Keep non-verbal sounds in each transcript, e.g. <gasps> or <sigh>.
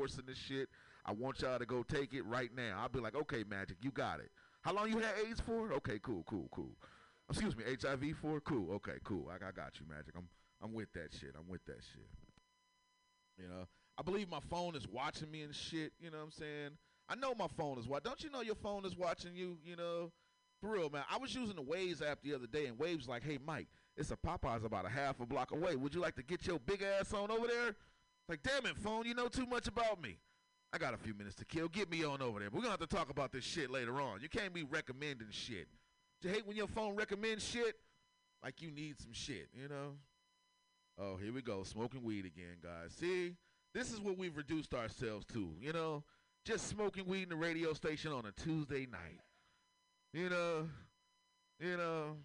endorsing this shit. I want y'all to go take it right now. I'll be like, okay, Magic, you got it. How long you had AIDS for? Okay, cool, cool, cool. Excuse me, HIV for? Cool, okay, cool. I, I got you, Magic. I'm I'm with that shit. I'm with that shit. You know, I believe my phone is watching me and shit. You know what I'm saying? I know my phone is watching. Don't you know your phone is watching you? You know, for real, man. I was using the Waze app the other day, and Waze like, "Hey, Mike, it's a Popeyes about a half a block away. Would you like to get your big ass on over there?" Like, damn it, phone, you know too much about me. I got a few minutes to kill. Get me on over there. We're gonna have to talk about this shit later on. You can't be recommending shit. You hate when your phone recommends shit like you need some shit, you know? Oh, here we go. Smoking weed again, guys. See? This is what we've reduced ourselves to, you know? Just smoking weed in the radio station on a Tuesday night. You know? You know?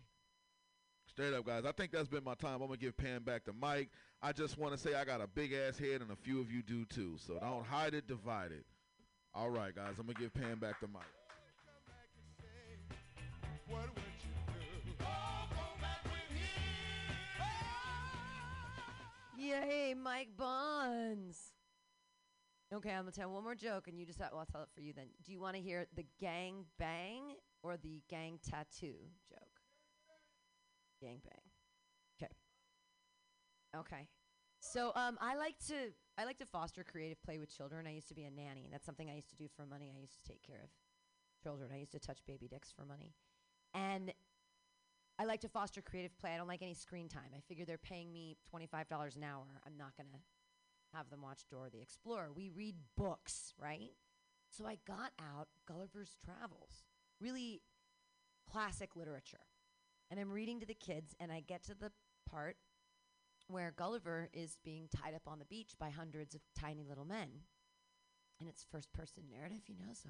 Straight up, guys. I think that's been my time. I'm gonna give Pam back to Mike. I just want to say I got a big ass head, and a few of you do too. So don't hide it, divide it. All right, guys. I'm gonna give Pam back to Mike. Yay, Mike Bonds. Okay, I'm gonna tell one more joke, and you just well, I'll tell it for you then. Do you want to hear the gang bang or the gang tattoo joke? Gang bang. Okay. Okay. So um, I like to I like to foster creative play with children. I used to be a nanny. That's something I used to do for money. I used to take care of children. I used to touch baby dicks for money, and I like to foster creative play. I don't like any screen time. I figure they're paying me twenty five dollars an hour. I'm not gonna have them watch Dora the Explorer. We read books, right? So I got out Gulliver's Travels, really classic literature. And I'm reading to the kids, and I get to the part where Gulliver is being tied up on the beach by hundreds of tiny little men. And it's first person narrative, you know, so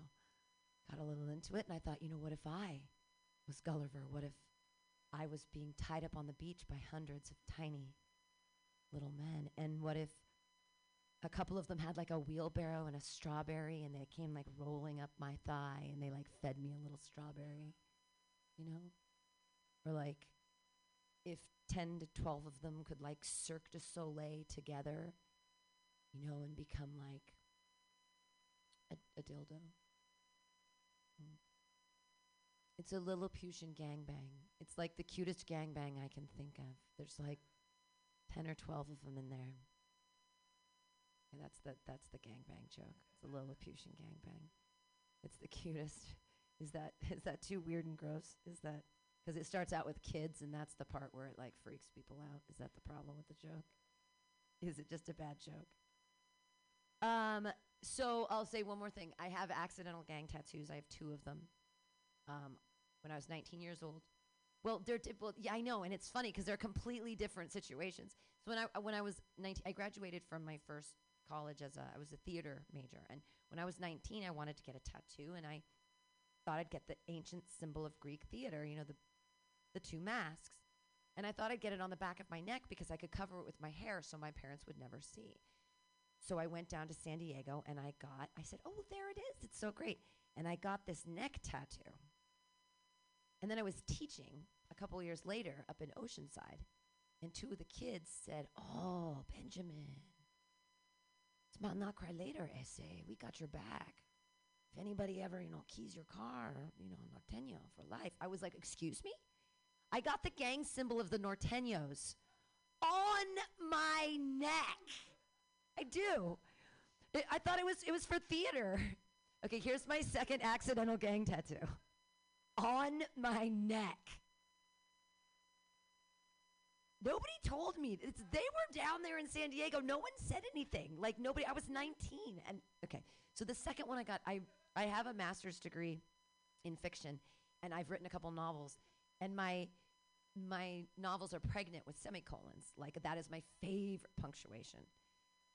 got a little into it. And I thought, you know, what if I was Gulliver? What if I was being tied up on the beach by hundreds of tiny little men? And what if a couple of them had like a wheelbarrow and a strawberry and they came like rolling up my thigh and they like fed me a little strawberry, you know? Or like if 10 to 12 of them could like Cirque du Soleil together, you know, and become like a, a dildo. Mm. It's a Lilliputian gangbang. It's like the cutest gangbang I can think of. There's like 10 or 12 of them in there. And that's the that's the gangbang joke. It's a Lilliputian gangbang. It's the <laughs> cutest. Is that is that too weird and gross? Is that because it starts out with kids and that's the part where it like freaks people out? Is that the problem with the joke? Is it just a bad joke? Um. So I'll say one more thing. I have accidental gang tattoos. I have two of them. Um, when I was 19 years old. Well, they're di- well, yeah, I know, and it's funny because they're completely different situations. So when I uh, when I was 19, I graduated from my first college as a I was a theater major, and when I was 19, I wanted to get a tattoo, and I thought I'd get the ancient symbol of Greek theater, you know, the the two masks, and I thought I'd get it on the back of my neck because I could cover it with my hair, so my parents would never see. So I went down to San Diego, and I got I said, "Oh, there it is! It's so great!" And I got this neck tattoo. And then I was teaching a couple years later up in Oceanside, and two of the kids said, "Oh, Benjamin." It's about not cry later essay. We got your back. If anybody ever, you know, keys your car, you know, Norteño for life. I was like, excuse me? I got the gang symbol of the Norteños on my neck. I do. I I thought it was it was for theater. Okay, here's my second accidental gang tattoo. On my neck. Nobody told me. It's, they were down there in San Diego. No one said anything. Like nobody. I was 19, and okay. So the second one I got, I I have a master's degree in fiction, and I've written a couple novels, and my my novels are pregnant with semicolons. Like that is my favorite punctuation.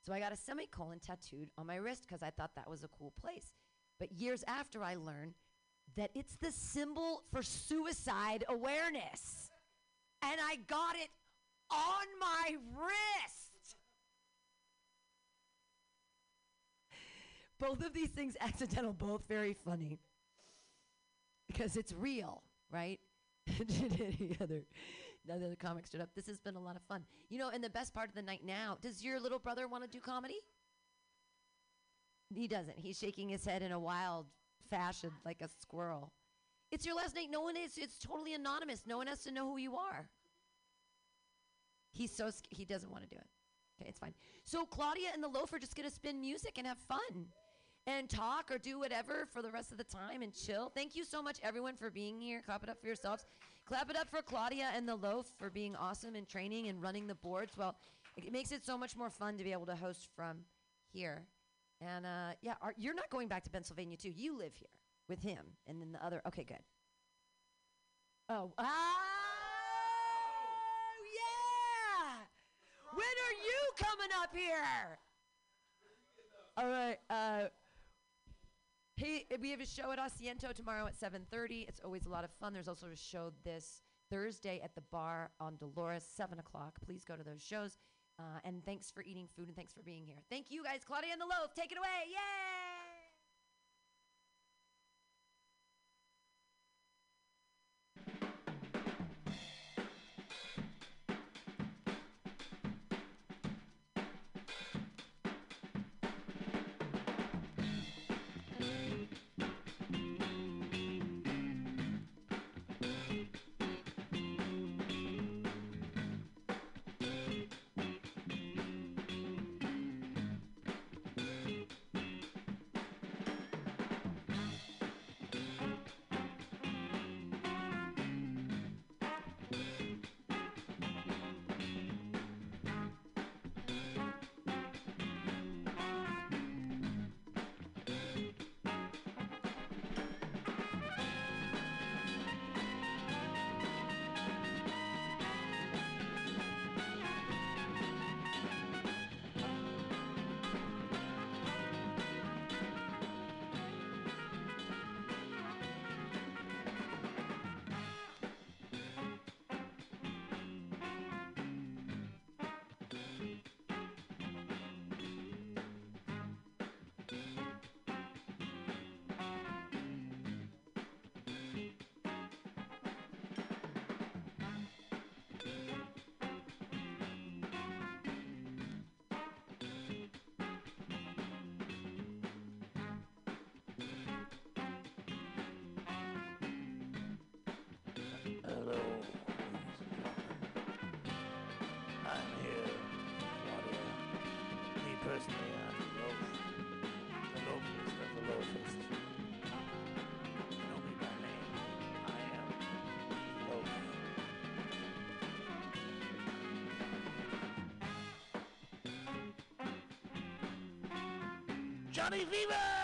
So I got a semicolon tattooed on my wrist because I thought that was a cool place. But years after, I learned that it's the symbol for suicide awareness, and I got it on my wrist. Both of these things accidental, both very funny. Because it's real, right? <laughs> Any other other comic stood up. This has been a lot of fun. You know, and the best part of the night now, does your little brother want to do comedy? He doesn't. He's shaking his head in a wild fashion like a squirrel. It's your last name. No one is. It's totally anonymous. No one has to know who you are. He's so sc- he doesn't want to do it. Okay, it's fine. So Claudia and the loaf are just gonna spin music and have fun, and talk or do whatever for the rest of the time and chill. Thank you so much, everyone, for being here. Clap it up for yourselves. Clap it up for Claudia and the loaf for being awesome and training and running the boards. Well, it, makes it so much more fun to be able to host from here. And uh, yeah, are, you're not going back to Pennsylvania too. You live here with him, and then the other. Okay, good. Oh, ah, yeah. When are you coming up here? All right. Uh, hey, we have a show at Asiento tomorrow at 7:30. It's always a lot of fun. There's also a show this Thursday at the bar on Dolores, 7 o'clock. Please go to those shows. Uh, and thanks for eating food and thanks for being here. Thank you guys, Claudia and the Loaf. Take it away. Yay! Johnny Fever!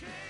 king.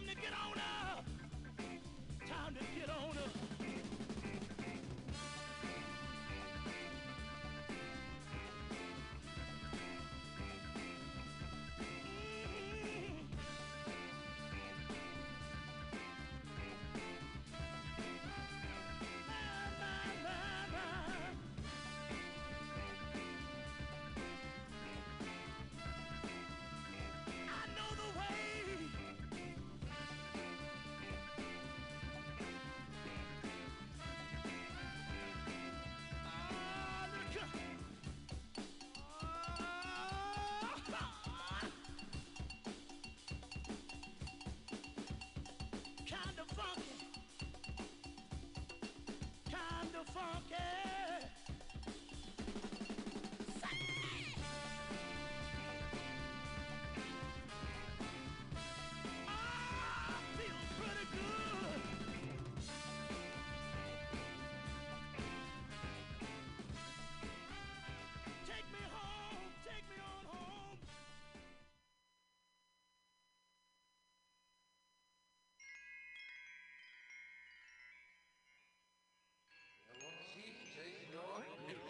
time to get on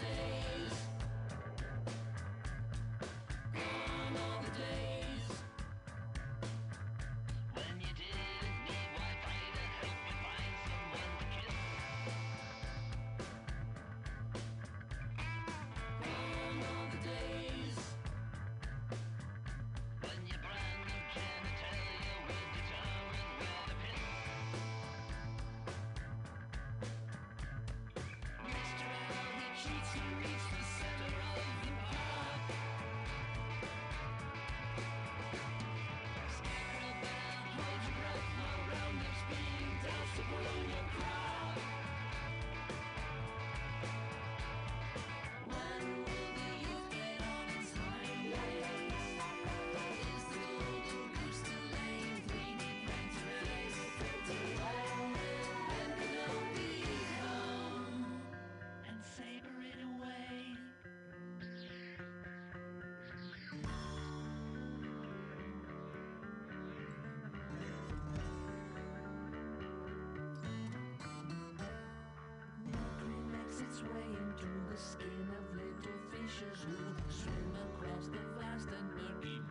days. The skin of little fishes who swim across the vast and murky,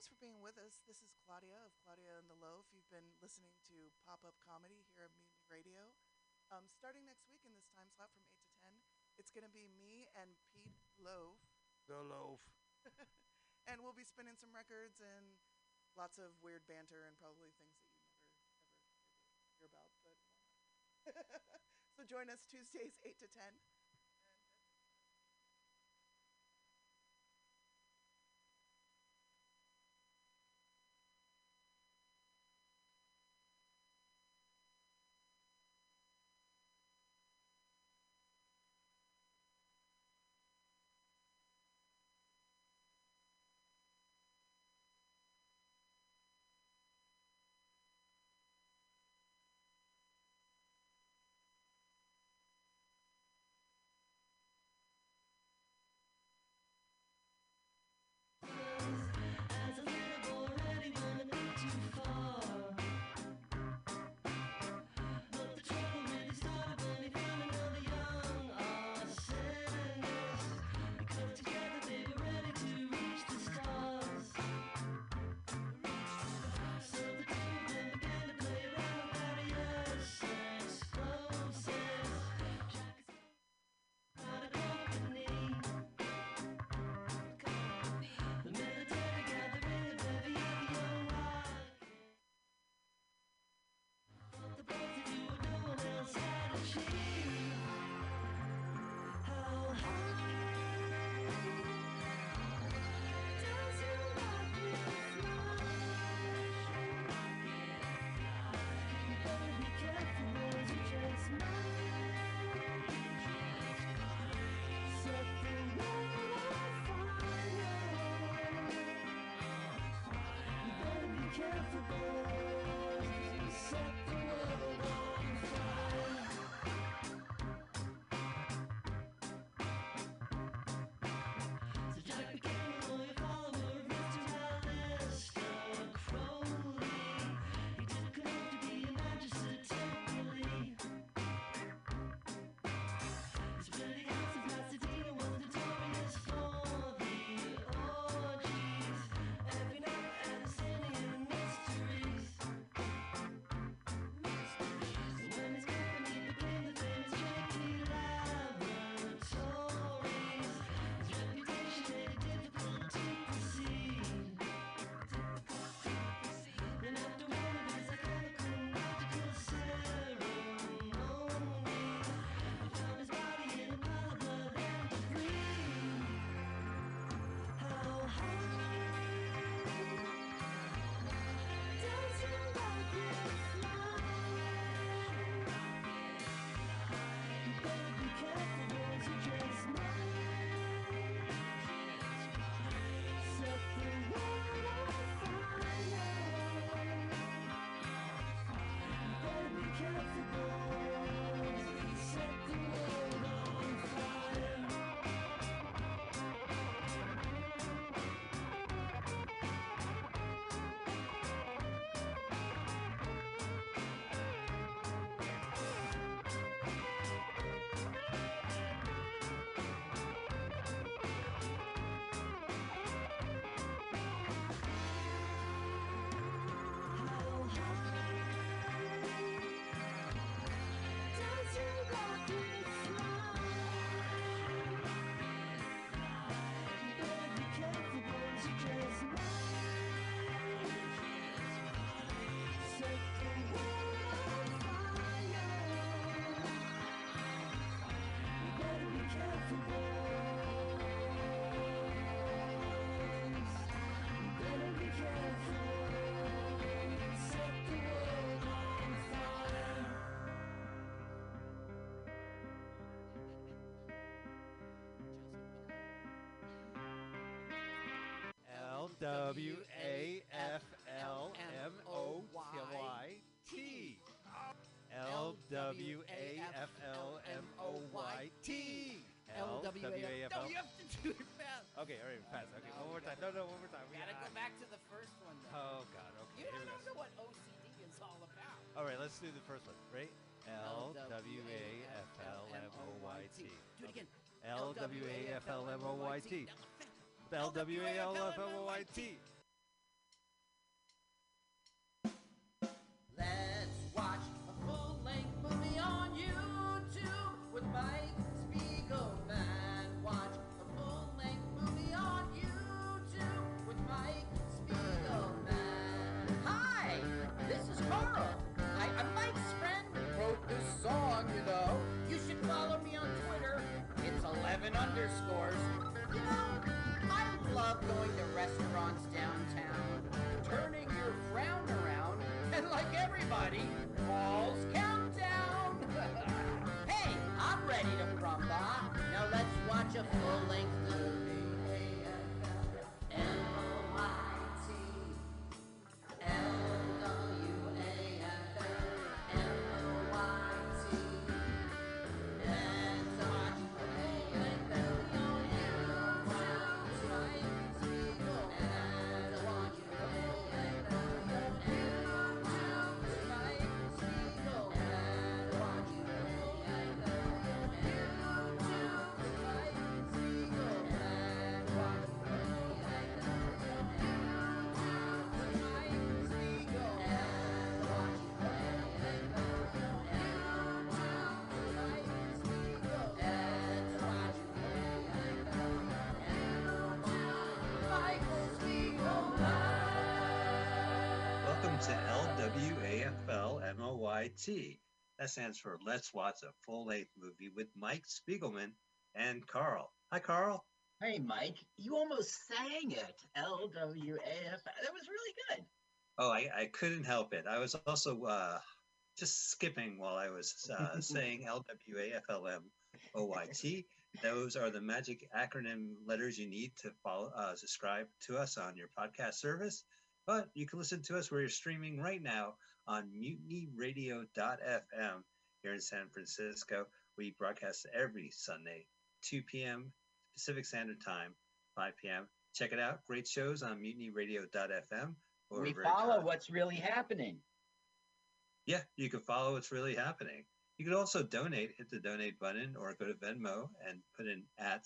Thanks for being with us. This is Claudia of Claudia and the Loaf. You've been listening to pop up comedy here at Mutiny Radio. Um, starting next week in this time slot from 8 to 10, it's going to be me and Pete Loaf. The loaf. <laughs> and we'll be spinning some records and lots of weird banter and probably things that you never, ever hear about. But <laughs> so join us Tuesdays, 8 to 10. Careful, boys. W A F L M O Y T. L W A F L M O Y T. L W A F No, you have to do it fast. Okay, all right, fast. Okay, one more time. No, no, one more time. We Gotta go back to the first one. Though. Oh God. Okay. you don't know what OCD is all about. All right, let's do the first one. Right? L W A F L M O Y T. Do it again. L W A F L M O Y T. L W A L F M O Y T. Let's watch a full-length movie on YouTube with Mike Spiegelman. Watch a full-length movie on YouTube with Mike Spiegelman. Hi, this is Carl. I, I'm Mike's friend who wrote this song, you know. You should follow me on Twitter. It's 11 underscores. Love going to restaurants downtown, turning your frown around, and like everybody, Paul's Countdown. <laughs> hey, I'm ready to crumba. Now let's watch a full-length movie. LWAFLMOYT. That stands for Let's Watch a Full Length Movie with Mike Spiegelman and Carl. Hi, Carl. Hey, Mike, you almost sang it. L W A F. That was really good. Oh, I, I couldn't help it. I was also uh, just skipping while I was uh, <laughs> saying LWAFLMOYT. Those are the magic acronym letters you need to follow, uh, subscribe to us on your podcast service. But you can listen to us where you're streaming right now on mutinyradio.fm here in San Francisco. We broadcast every Sunday, 2 p.m. Pacific Standard Time, 5 p.m. Check it out. Great shows on mutinyradio.fm. We follow proud. what's really happening. Yeah, you can follow what's really happening. You can also donate, hit the donate button, or go to Venmo and put in at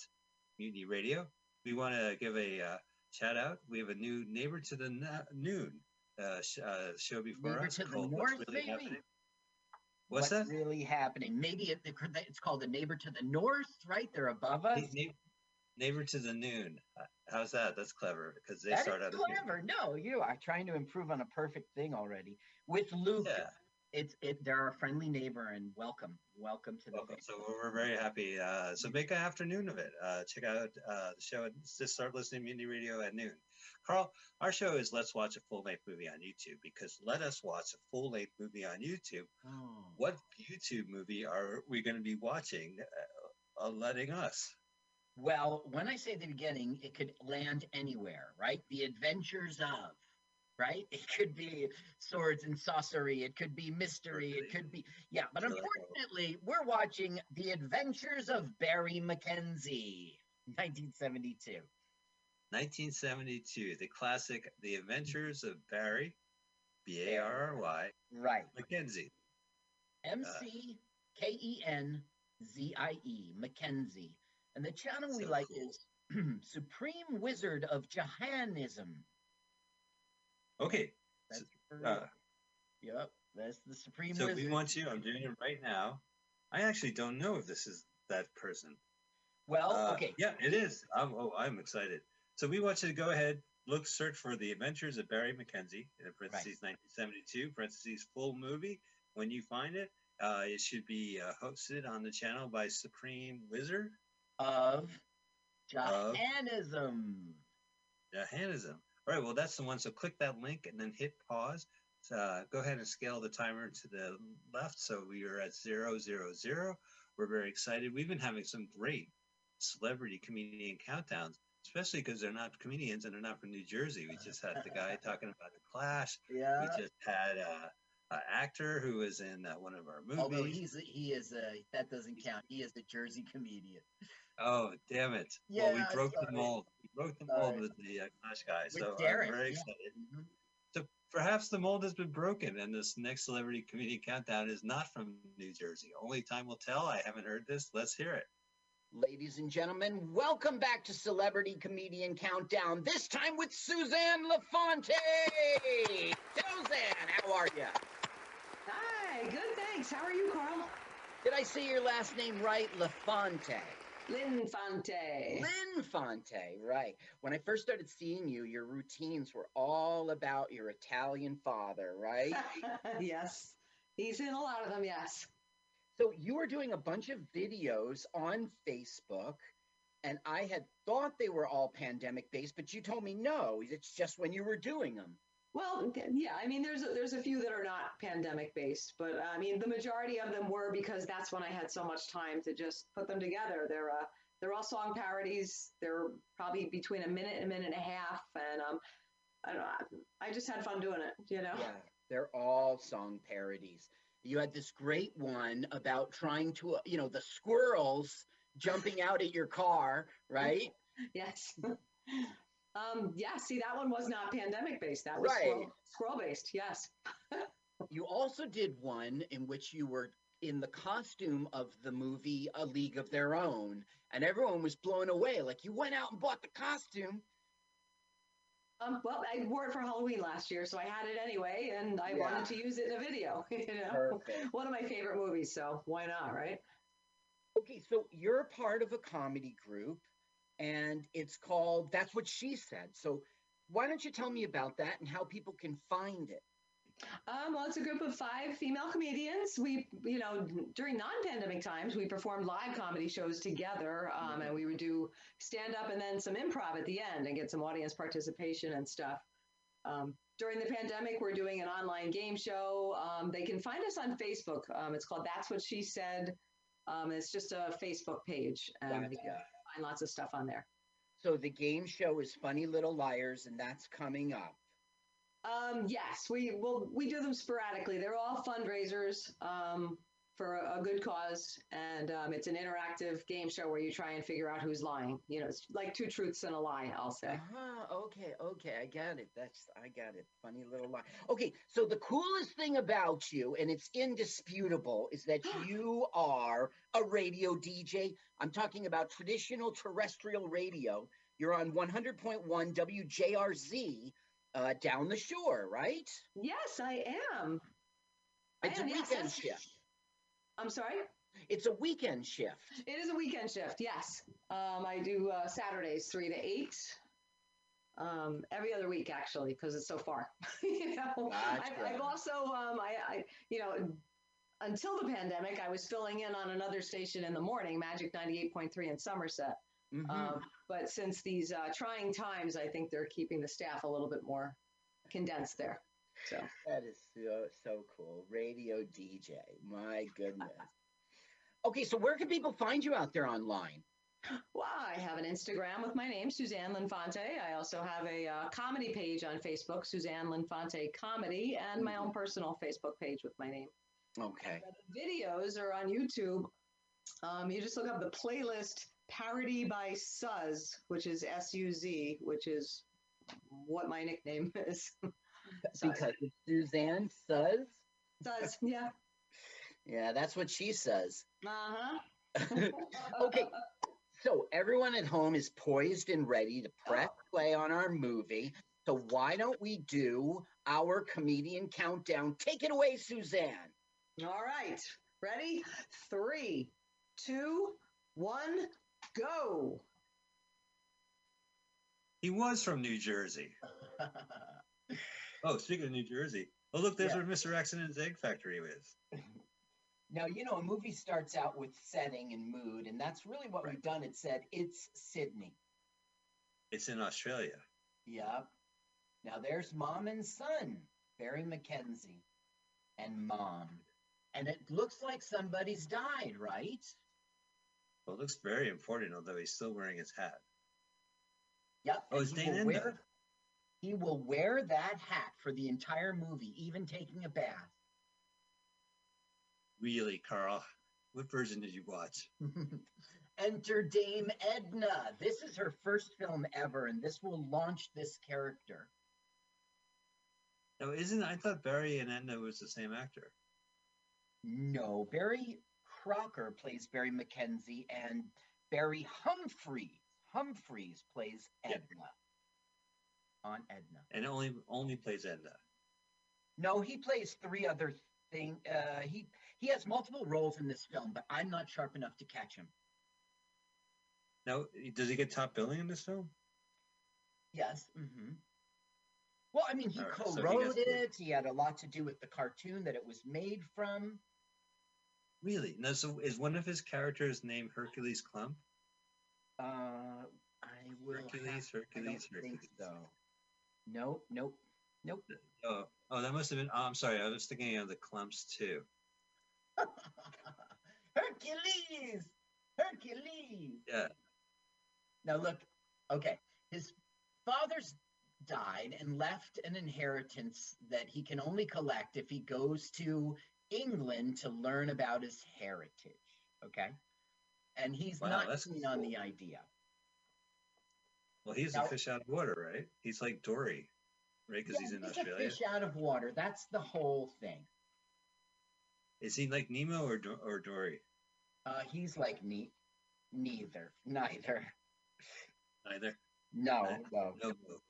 Mutiny Radio. We want to give a uh, shout out. We have a new neighbor to the Na- noon uh, sh- uh, show before Neighbor us to the north, What's Really maybe? Happening. What's, that? really happening? Maybe it, it's called the neighbor to the north, right? They're above us. Ne- neighbor to the noon. How's that? That's clever because they That start out clever. No, you are trying to improve on a perfect thing already. With Luke, Yeah. It's it. They're our friendly neighbor, and welcome, welcome to the. Welcome. So we're very happy. Uh, so make an afternoon of it. Uh, check out uh, the show. and Just start listening to Mutiny Radio at noon. Carl, our show is Let's Watch a Full Length Movie on YouTube because let us watch a full length movie on YouTube. Oh. What YouTube movie are we going to be watching? Uh, uh, letting us. Well, when I say the beginning, it could land anywhere, right? The adventures of, right? <laughs> It could be swords and sorcery. It could be mystery. It could be, yeah. But I like that. unfortunately, we're watching The Adventures of Barry McKenzie, 1972. 1972, the classic The Adventures of Barry, B A R R Y, Right. McKenzie. M uh, C K E N Z I E, Mackenzie. And the channel we So like cool. is <clears throat> Supreme Wizard of Jahanism. Okay, That's So, uh, yep, that's the Supreme so Wizard. we want you. I'm doing it right now. I actually don't know if this is that person. well, Uh, okay. Yeah, it is. I'm, oh, I'm excited. So we want you to go ahead, look, search for the Adventures of Barry McKenzie, in parentheses 1972 parentheses full movie. When you find it, uh, it should be uh, hosted on the channel by Supreme Wizard Of Of- Jahanism. All right, well that's the one. So click that link and then hit pause. Uh, go ahead and scale the timer to the left. So we are at zero zero zero. We're very excited. We've been having some great celebrity comedian countdowns. especially because they're not comedians and they're not from New Jersey. We just had the guy <laughs> talking about the Clash. Yeah. We just had uh, an actor who is in uh, one of our movies. Although he's a, he is a that doesn't count. He is a Jersey comedian. Oh, damn it. well, we Yeah, broke the sorry. mold. We broke the Sorry. mold with the uh, Clash guy. With so Derek, I'm very yeah. excited. Mhm. So perhaps the mold has been broken and this next celebrity comedian countdown is not from New Jersey. Only time will tell. I haven't heard this. Let's hear it. Ladies and gentlemen, welcome back to Celebrity Comedian Countdown. This time with Suzanne LaFonte. Suzanne, how are you? Thanks. How are you, Carl? Did I say your last name right? LaFonte. Linfante. Lynn Fonte, right. When I first started seeing you, your routines were all about your Italian father, right? <laughs> yes, he's in a lot of them, yes. So you were doing a bunch of videos on Facebook, and I had thought they were all pandemic based, but you told me no, it's just when you were doing them. Well, yeah, I mean, there's a, there's a few that are not pandemic based, but I mean, the majority of them were because that's when I had so much time to just put them together. They're uh, they're all song parodies. They're probably between a minute and a minute and a half, and um, I don't know. I I just had fun doing it, you know. Yeah, they're all song parodies. You had this great one about trying to, uh, you know, the squirrels jumping out at your car, right? <laughs> Yes. <laughs> um, yeah. See, that one was not pandemic based. That was Right. squirrel, squirrel based. Yes. <laughs> You also did one in which you were in the costume of the movie A League of Their Own, and everyone was blown away. Like you went out and bought the costume. Um, well, I wore it for Halloween last year, so I had it anyway, and I Yeah. wanted to use it in a video. <laughs> You know, Perfect. one of my favorite movies, so why not, right? Okay, so you're part of a comedy group, and it's called That's What She Said. So why don't you tell me about that and how people can find it? Um, well, it's a group of five female comedians. We, you know, during non-pandemic times, we performed live comedy shows together, um, and we would do stand-up and then some improv at the end and get some audience participation and stuff. Um, during the pandemic, we're doing an online game show. Um, they can find us on Facebook. Um, it's called That's What She Said. Um, it's just a Facebook page, and Gotcha. Find lots of stuff on there. So the game show is Funny Little Liars, and that's coming up. Um, yes, we will. We do them sporadically. They're all fundraisers um, for a, a good cause, and um, it's an interactive game show where you try and figure out who's lying. You know, it's like two truths and a lie. I'll say. Uh-huh, okay, okay, I got it. That's I got it. Funny little lie. Okay, so the coolest thing about you, and it's indisputable, is that <gasps> you are a radio DJ. I'm talking about traditional terrestrial radio. You're on 100.1 WJRZ uh, down the shore, right? Yes, I am. I It's a am, yes, weekend that's- shift. I'm sorry. It's a weekend shift. It is a weekend shift. Yes, um, I do uh, Saturdays three to eight. Um, every other week actually, because it's so far. <laughs> you know, I've, Gotcha. I've also, um, I, I, you know, until the pandemic, I was filling in on another station in the morning, Magic ninety eight point three in Somerset. Mhm. Um, but since these uh, trying times, I think they're keeping the staff a little bit more condensed there. So. That is so so cool. Radio DJ. My goodness. Okay, so where can people find you out there online? Well, I have an Instagram with my name, Suzanne Linfante. I also have a uh, comedy page on Facebook, Suzanne Linfante Comedy, and my own personal Facebook page with my name. Okay. The videos are on YouTube. Um, you just look up the playlist Parody by Suz, which is S U Z, which is what my nickname <laughs> is. <laughs> Because Suzanne says. Suz, yeah. Yeah, that's what she says. Uh huh. <laughs> okay, so everyone at home is poised and ready to press play on our movie. So why don't we do our comedian countdown? Take it away, Suzanne. All right. Ready? Three, two, one, go. He was from New Jersey. <laughs> Oh, speaking of New Jersey. Oh, look, there's Yeah. where Mr. Accident's Egg Factory is. <laughs> Now, you know, a movie starts out with setting and mood, and that's really what we've done. It said, it's Sydney. It's in Australia. Yep. Now there's mom and son, Barry McKenzie and mom. And it looks like somebody's died, right? Well, it looks very important, although he's still wearing his hat. Yep. Oh, it's Dane wear- He will wear that hat for the entire movie, even taking a bath. Really, Carl? What version did you watch? <laughs> Enter Dame Edna. This is her first film ever, and this will launch this character. No, isn't I thought Barry and Edna was the same actor. No, Barry Crocker plays Barry McKenzie, and Barry Humphries Humphries plays. Edna. On Edna. And only only plays Edna. No, he plays three other thing. Uh, he he has multiple roles in this film, but I'm not sharp enough to catch him. Now, does he get top billing in this film? Yes. hmm Well, I mean, he right, so he co-wrote gets the- it. He had a lot to do with the cartoon that it was made from. Really? No. So is one of his characters named Hercules Klump? Uh, I will. Hercules, have, I don't Hercules, think so. Nope, nope, nope. Oh, oh, that must have been. Oh, I'm sorry. I was thinking of the Klumps too. <laughs> Hercules, Hercules. Yeah. Now look, okay, his father's died and left an inheritance that he can only collect if he goes to England to learn about his heritage. Okay, and he's Wow, not keen on the idea. Well, he's Now- a fish out of water, right? He's like Dory, right? Because Yeah, he's in a Australia. fish out of water. That's the whole thing. Is he like Nemo or Do- or Dory? Uh, he's like ne- neither, neither. Neither. No, no. No. no.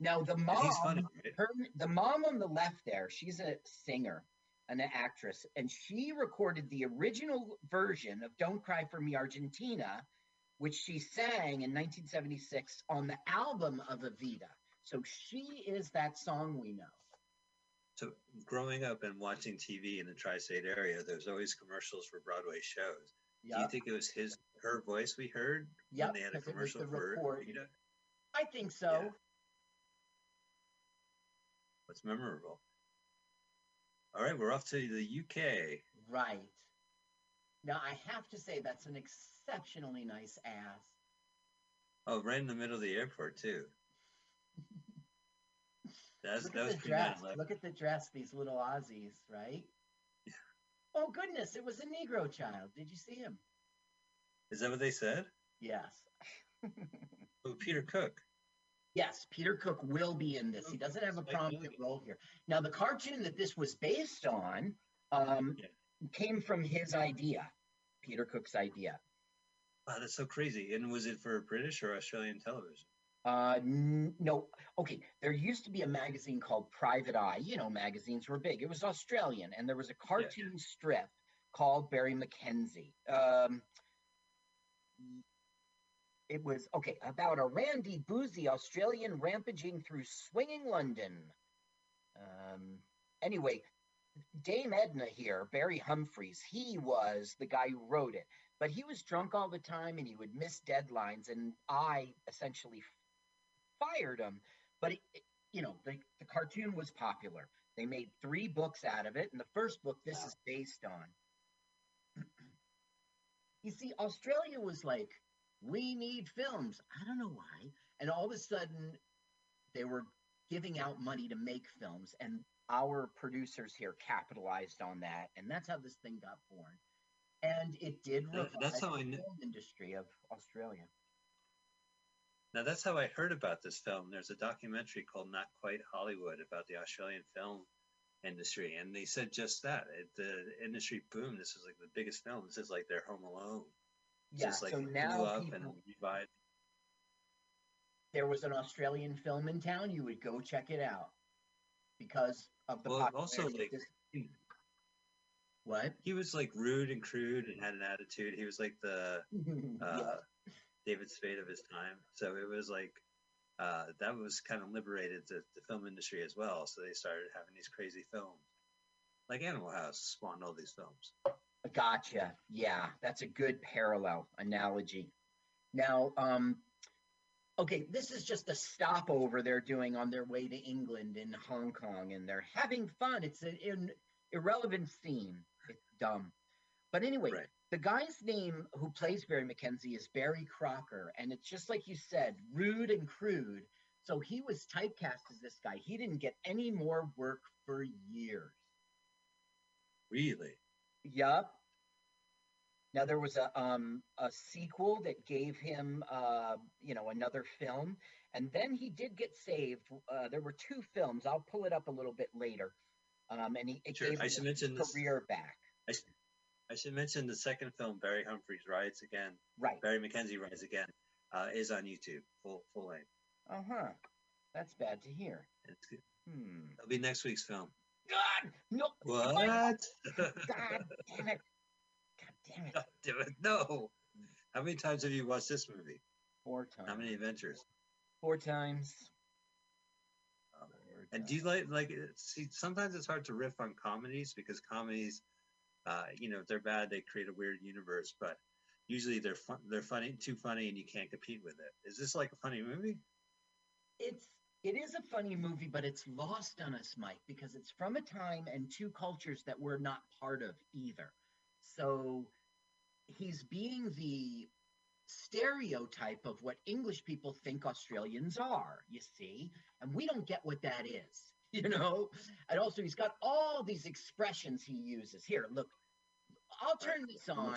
Now the mom, he's funny, right? her, the mom on the left there, she's a singer, and an actress, and she recorded the original version of "Don't Cry for Me, Argentina," which she sang in 1976 on the album of Evita. So she is that song we know. So growing up and watching TV in the tri-state area, there's always commercials for Broadway shows. Do you think it was his her voice we heard Yep, when they had a 'cause it was commercial the for record. Rita? I think so. What's memorable? All right, we're off to the UK. Right. Now I have to say that's an exceptionally nice ass. Oh, right in the middle of the airport too. <laughs> That's Look that at the dress. Look at the dress. These little Aussies, right? Yeah. <laughs> Oh goodness, it was a Negro child. Did you see him? Is that what they said? Yes. Oh, Peter Cook. Yes, Peter Cook will be in this. He doesn't have a prominent role here. Now, the cartoon that this was based on um, Yeah. Came from his idea, Peter Cook's idea. Wow, that's so crazy. And was it for British or Australian television? Uh, n- no, okay. There used to be a magazine called Private Eye. You know, magazines were big. It was Australian, and there was a cartoon strip called Barry McKenzie. Um, it was okay about a randy, boozy Australian rampaging through swinging London. Um, anyway, Dame Edna here, Barry Humphries, he was the guy who wrote it, but he was drunk all the time and he would miss deadlines, and I essentially fired him. But it, it- you know, the, the cartoon was popular. They made three books out of it, and the first book this is based on. <clears throat> you see, Australia was like, we need films. I don't know why. And all of a sudden, they were giving out money to make films, and our producers here capitalized on that, and that's how this thing got born. And it did revive that's how the I kn- film industry of Australia. Now that's how I heard about this film. There's a documentary called Not Quite Hollywood about the Australian film industry, and they said just that. It, the industry boom. This is like the biggest film. This is like their Home Alone. Yeah, just like so blew now up people, and revived. there was an Australian film in town, you would go check it out because of the Well, also, like, what? He was like rude and crude and had an attitude. He was like the <laughs> uh, David Spade of his time. So it was like uh, that was kind of liberated the, the film industry as well. So they started having these crazy films, like Animal House spawned all these films. Gotcha. Yeah, that's a good parallel analogy. Now, um, okay, this is just a stopover they're doing on their way to England in Hong Kong, and they're having fun. It's an, an irrelevant scene. It's dumb. But anyway, Right. The guy's name who plays Barry McKenzie is Barry Crocker, and it's just like you said, rude and crude. So he was typecast as this guy. He didn't get any more work for years. Really? Yup. Now there was a um a sequel that gave him uh you know another film, and then he did get saved. Uh, there were two films. I'll pull it up a little bit later. Um, and he it Sure. gave I him should his mention this. career back. I, s- I should mention the second film, Barry Humphries Rides Again. Right. Barry McKenzie Rides Again, uh, is on YouTube, full full length. Uh huh. That's bad to hear. It's good. Hmm. That'll be next week's film. God no. What? <laughs> God <laughs> damn it. God damn it. <laughs> God damn it, no. How many times have you watched this movie? Four times. How many adventures? Four times. Um, Four And do you like like it- see? Sometimes it's hard to riff on comedies because comedies, uh, you know, if they're bad, they create a weird universe. But usually they're fun, they're funny, too funny, and you can't compete with it. Is this like a funny movie? it's it is a funny movie, but it's lost on us, Mike, because it's from a time and two cultures that we're not part of either. So he's being the stereotype of what English people think Australians are, you see, and we don't get what that is, <laughs> you know. And also, he's got all these expressions he uses. Here, look, I'll turn this on,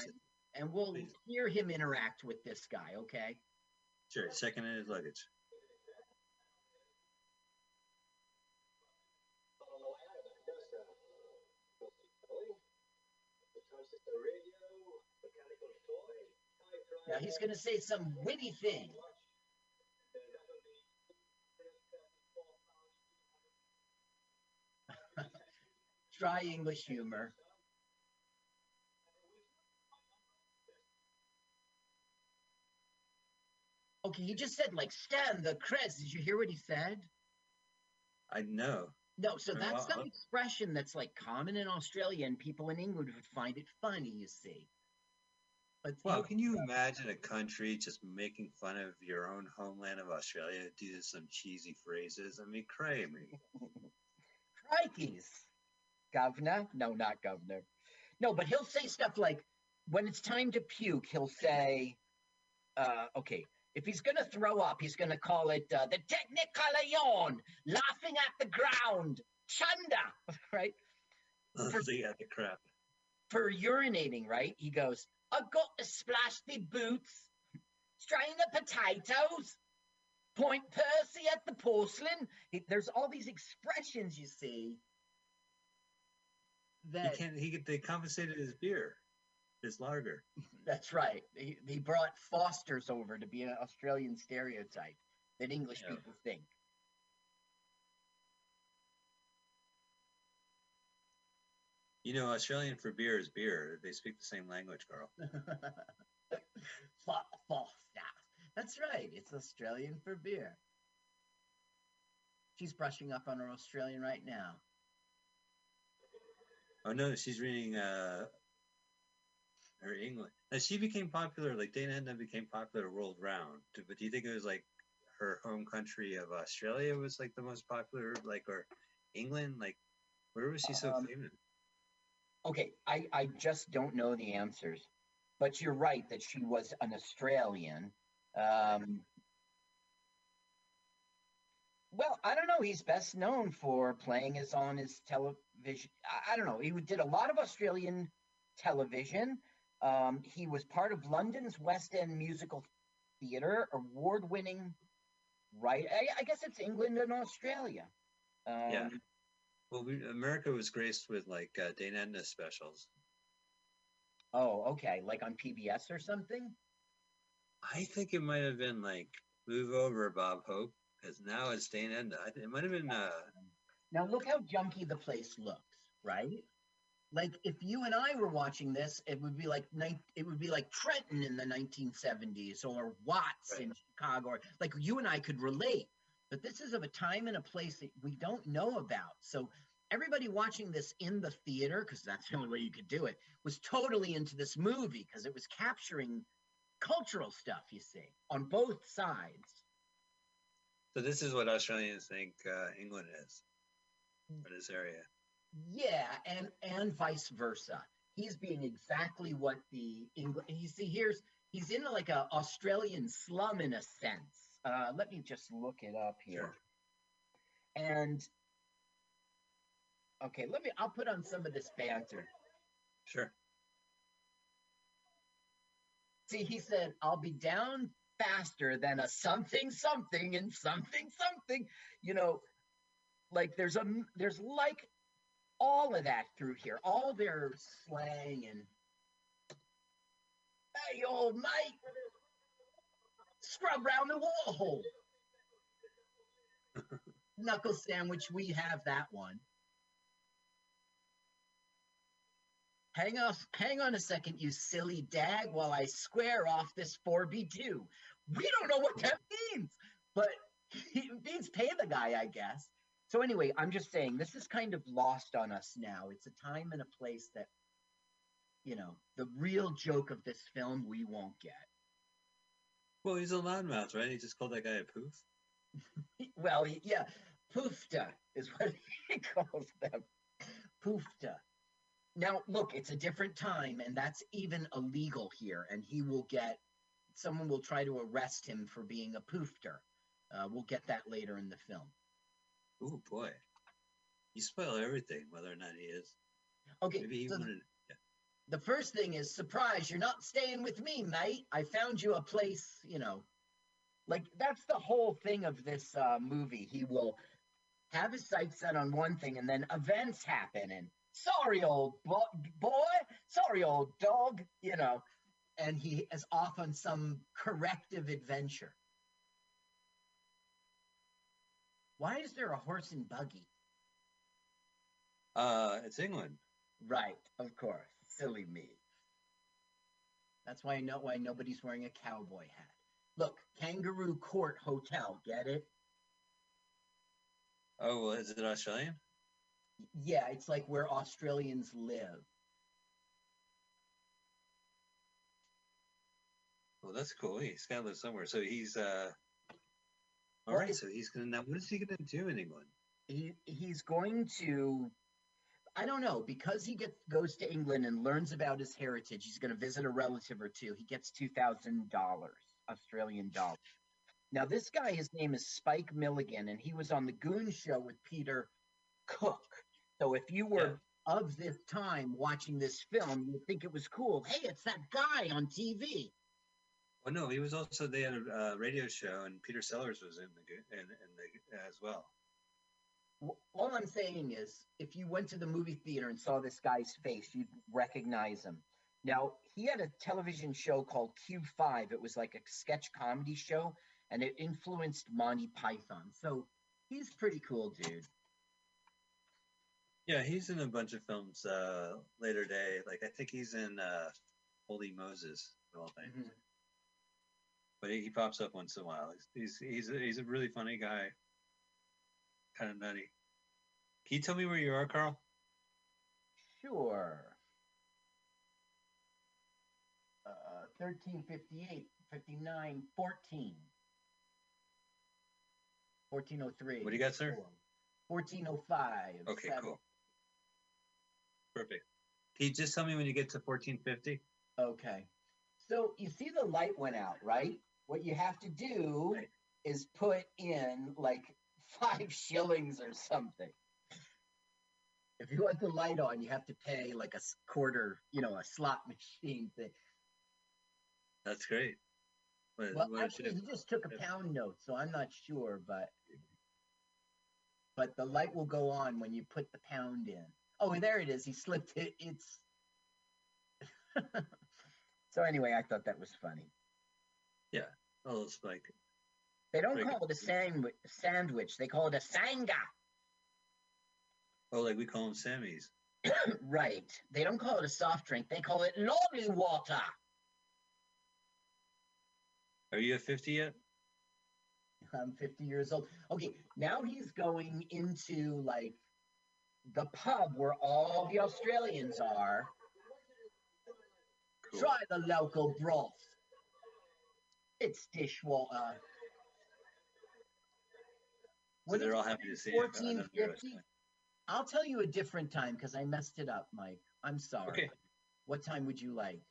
and we'll hear him interact with this guy, okay? Sure, second in his luggage. Now he's going to say some witty thing. <laughs> Try English humor. Okay, he just said like stand the crest. Did you hear what he said? I know. No, so that's some uh, expression that's like common in Australia, and people in England would find it funny. You see, but Well, can you imagine a country just making fun of your own homeland of Australia due to some cheesy phrases? I mean, crazy. Crikeys. Governor? No, not governor. No, but he'll say stuff like, when it's time to puke, he'll say, uh, okay, if he's going to throw up, he's going to call it uh, the technicolor yawn, laughing at the ground, chunder, <laughs> right? For- yeah, the crap. For urinating, right? He goes, I've got to splash the boots, strain the potatoes, point Percy at the porcelain. He- there's all these expressions, you see, He that can't. He they confiscated his beer, his lager. <laughs> That's right. He, he brought Foster's over to be an Australian stereotype that English Yeah. people think. You know, Australian for beer is beer. They speak the same language, Carl. <laughs> Foster. That's right. It's Australian for beer. She's brushing up on her Australian right now. Oh no, she's reading uh her English. Now she became popular, like Dame Edna became popular world round. Do- But do you think it was like her home country of Australia was like the most popular, like or England? Like where was she so Um, famous? Okay, I, I just don't know the answers, but you're right that she was an Australian. Um, well, I don't know. He's best known for playing as on his television. I, I don't know. He did a lot of Australian television. Um, he was part of London's West End musical theater, award-winning. Right, I, I guess it's England and Australia. Um, Yeah. Well, we, America was graced with like uh, Dame Edna specials. Oh, okay, like on PBS or something. I think it might have been like Move Over, Bob Hope, because now it's Dame Edna. It might have been. Uh, Now look how junky the place looks, right? Like if you and I were watching this, it would be like it would be like Trenton in the 1970s or Watts Right. in Chicago. Or, like you and I could relate, but this is of a time and a place that we don't know about. So everybody watching this in the theater, because that's the only way you could do it, was totally into this movie because it was capturing cultural stuff. You see, on both sides. so this is what Australians think uh, England is, or this area. Yeah, and and vice versa. he's being exactly what the English. You see, here's he's in like a Australian slum in a sense. Uh, let me just look it up here. And okay, let me. I'll put on some of this banter. Sure. See, he said, I'll be down faster than a something something and something something. You know, like there's a there's like all of that through here, all their slang and hey old mate, scrub round the wall <laughs> hole. Knuckle sandwich, we have that one. Hang off, hang on a second, you silly dag, while I square off this 4B2. We don't know what that means, but it means pay the guy, I guess. So anyway, I'm just saying this is kind of lost on us now. It's a time and a place that, you know, the real joke of this film we won't get. Well, he's a loudmouth, right? He just called that guy a poof. <laughs> Well, yeah, poofta is what <laughs> he calls them. Poofta. Now, look, it's a different time, and that's even illegal here. And he will get, someone will try to arrest him for being a poofter. Uh, we'll get that later in the film. Oh boy, you spoil everything, whether or not he is. Okay, Maybe he so wanted. The first thing is surprise you're not staying with me mate. I found you a place you know. Like that's the whole thing of this uh, movie. He will have his sights set on one thing and then events happen and sorry old bo- boy sorry old dog you know. And he is off on some corrective adventure. Why is there a horse and buggy? Uh, it's England. Right, of course. Silly me. That's why I know why nobody's wearing a cowboy hat. Look, Kangaroo Court Hotel, get it? Oh, well, is it Australian? Yeah, it's like where Australians live. Well, that's cool. He's got to live somewhere. So he's uh. All Well, right. it- So he's gonna now. What is he gonna do in England? He he's going to I don't know, because he gets goes to England and learns about his heritage, he's going to visit a relative or two. He gets $2,000 Australian dollars. Now this guy his name is Spike Milligan and he was on the Goon show with Peter Cook. So if you were of this time watching this film, you'd think it was cool. Hey, it's that guy on TV. Well, no, he was also they had a uh, radio show, and Peter Sellers was in the in, in the as well. All I'm saying is, if you went to the movie theater and saw this guy's face, you'd recognize him. Now, he had a television show called Q5. It was like a sketch comedy show, and it influenced Monty Python. So he's pretty cool, dude. Yeah, he's in a bunch of films uh, later day. Like I think he's in uh, Holy Moses of all things. Mhm. But he, he pops up once in a while. He's he's he's a, he's a really funny guy. Kind of nutty. Can you tell me where you are, Carl? Sure. Uh, 1358, 59, 14. 1403. What do you got, sir? 1405. Okay, seven. cool. Perfect. Can you just tell me when you get to 1450? Okay. So you see the light went out, right? What you have to do is put in like five shillings or something. If you want the light on, you have to pay like a quarter, you know, a slot machine thing. That's great. What, Well, what actually, he just took a pound note, so I'm not sure, but but the light will go on when you put the pound in. Oh, there it is. He slipped it. It's <laughs> so anyway. I thought that was funny. yeah. Oh, it's like They don't call it a sandwich. Sandwich. They call it a sanga. oh, like we call them Sammys. <coughs> right. They don't call it a soft drink. They call it lolly water. Are you at 50 yet? I'm 50 years old. Okay, now he's going into like the pub where all the Australians are. Cool. Try the local broth. It's dishwater. So they're all happy to see you. I don't know if you're 1450? I'll tell you a different time because I messed it up, Mike. I'm sorry. Okay. What time would you like?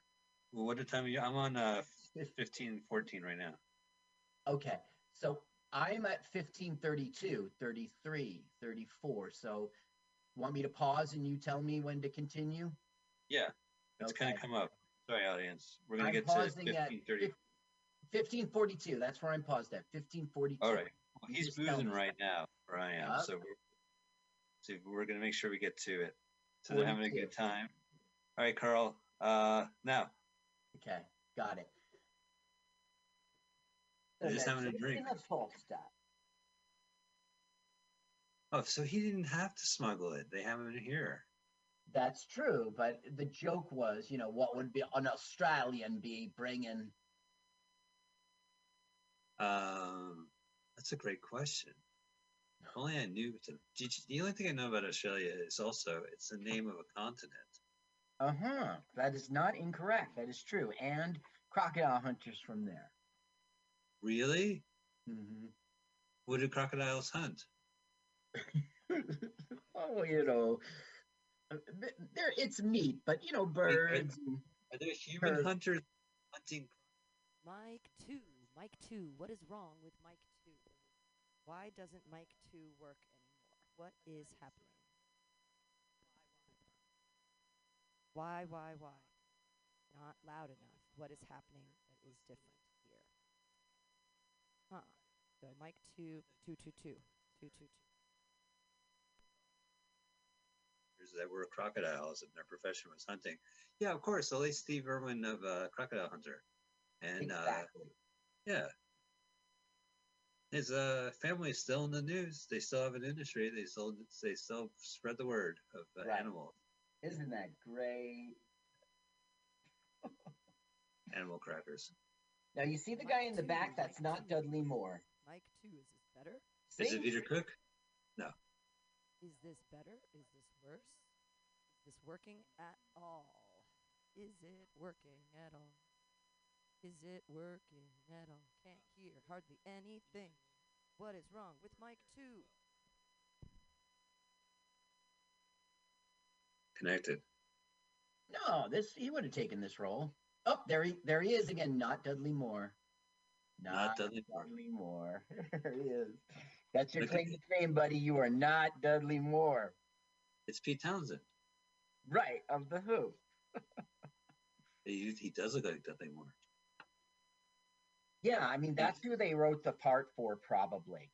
Well, what time are you? I'm on uh, 15, 14 right now. Okay, so I'm at 1532, 33, 34. So, want me to pause and you tell me when to continue? Yeah, it's kind Okay. of come up. Sorry, audience. We're gonna get to pausing at 15:30. 1542. That's where I'm paused at. 1542. All right. Well, he's boozing right now, where I am. So we're, so we're gonna make sure we get to it. So they're having a good time. All right, Carl. Uh, now Okay, got it. They're just having a drink. in the full. Oh, so he didn't have to smuggle it. They have it here. That's true, but the joke was, you know, what would be an Australian be bringing? Um, that's a great question. If only I knew. To, did you- the only thing I know about Australia is also it's the name of a continent. Uh huh. That is not incorrect. That is true. And crocodile hunters from there. Really? Mm-hmm. What do crocodiles hunt? <laughs> oh, you know, there it's meat, but you know, birds. and Are there human Birds. hunters hunting? Mike 2. Mike 2. What is wrong with Mike 2? Why doesn't Mike 2 work anymore? What is happening? Why, why, why? Not loud enough. What is happening that is different here? Huh. So Mike 2, 222. 222. that were crocodiles and their profession was hunting. Yeah, of course, the late Steve Irwin of uh, Crocodile Hunter, and uh, Exactly. yeah, his uh, family is still in the news. They still have an industry. They still they still spread the word of uh, Right. animals, Isn't that great? animal crackers. Now you see the guy in the back. That's not Dudley Moore. Mike 2, is this better? Is it Peter Cook? No. Is this better? Is this worse? Is this working at all? Is it working at all? Is it working at all? Can't hear hardly anything. What is wrong with Mike 2? Connected. No, this he would have taken this role. Oh, there he there he is again. Not Dudley Moore. Not Dudley Moore. Dudley Moore. <laughs> there he is. That's your Look at- claim to fame, buddy. You are not Dudley Moore. It's Pete Townshend. Right of the Who. <laughs> He, he does look like Dudley Moore. Yeah, I mean that's who they wrote the part for, probably.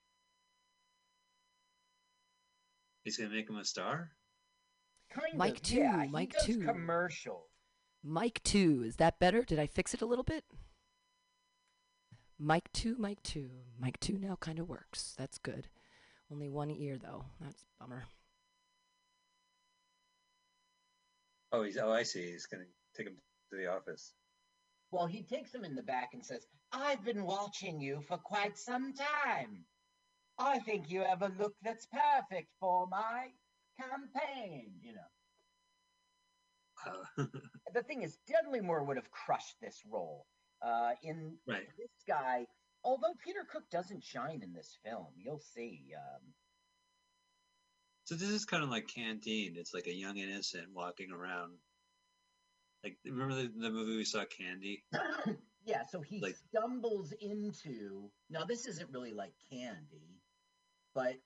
He's gonna make him a star. Kind Mike of. two, yeah, he Mike does two. Commercial. Mike 2, is that better? Did I fix it a little bit? Mike 2, Mike 2. Mike 2 now kind of works. That's good. Only one ear, though. That's a bummer. Oh, he's oh I see. He's gonna take him to the office. Well, he takes him in the back and says, I've been watching you for quite some time. I think you have a look that's perfect for my campaign, you know. Uh, <laughs> The thing is, Dudley Moore would have crushed this role. Uh, in right. this guy, although Peter Cook doesn't shine in this film, you'll see. Um, So this is kind of like Candide. It's like a young innocent walking around. Like remember the, the movie we saw, Candy? <coughs> yeah, so he Like- stumbles into. Now, this isn't really like candy, but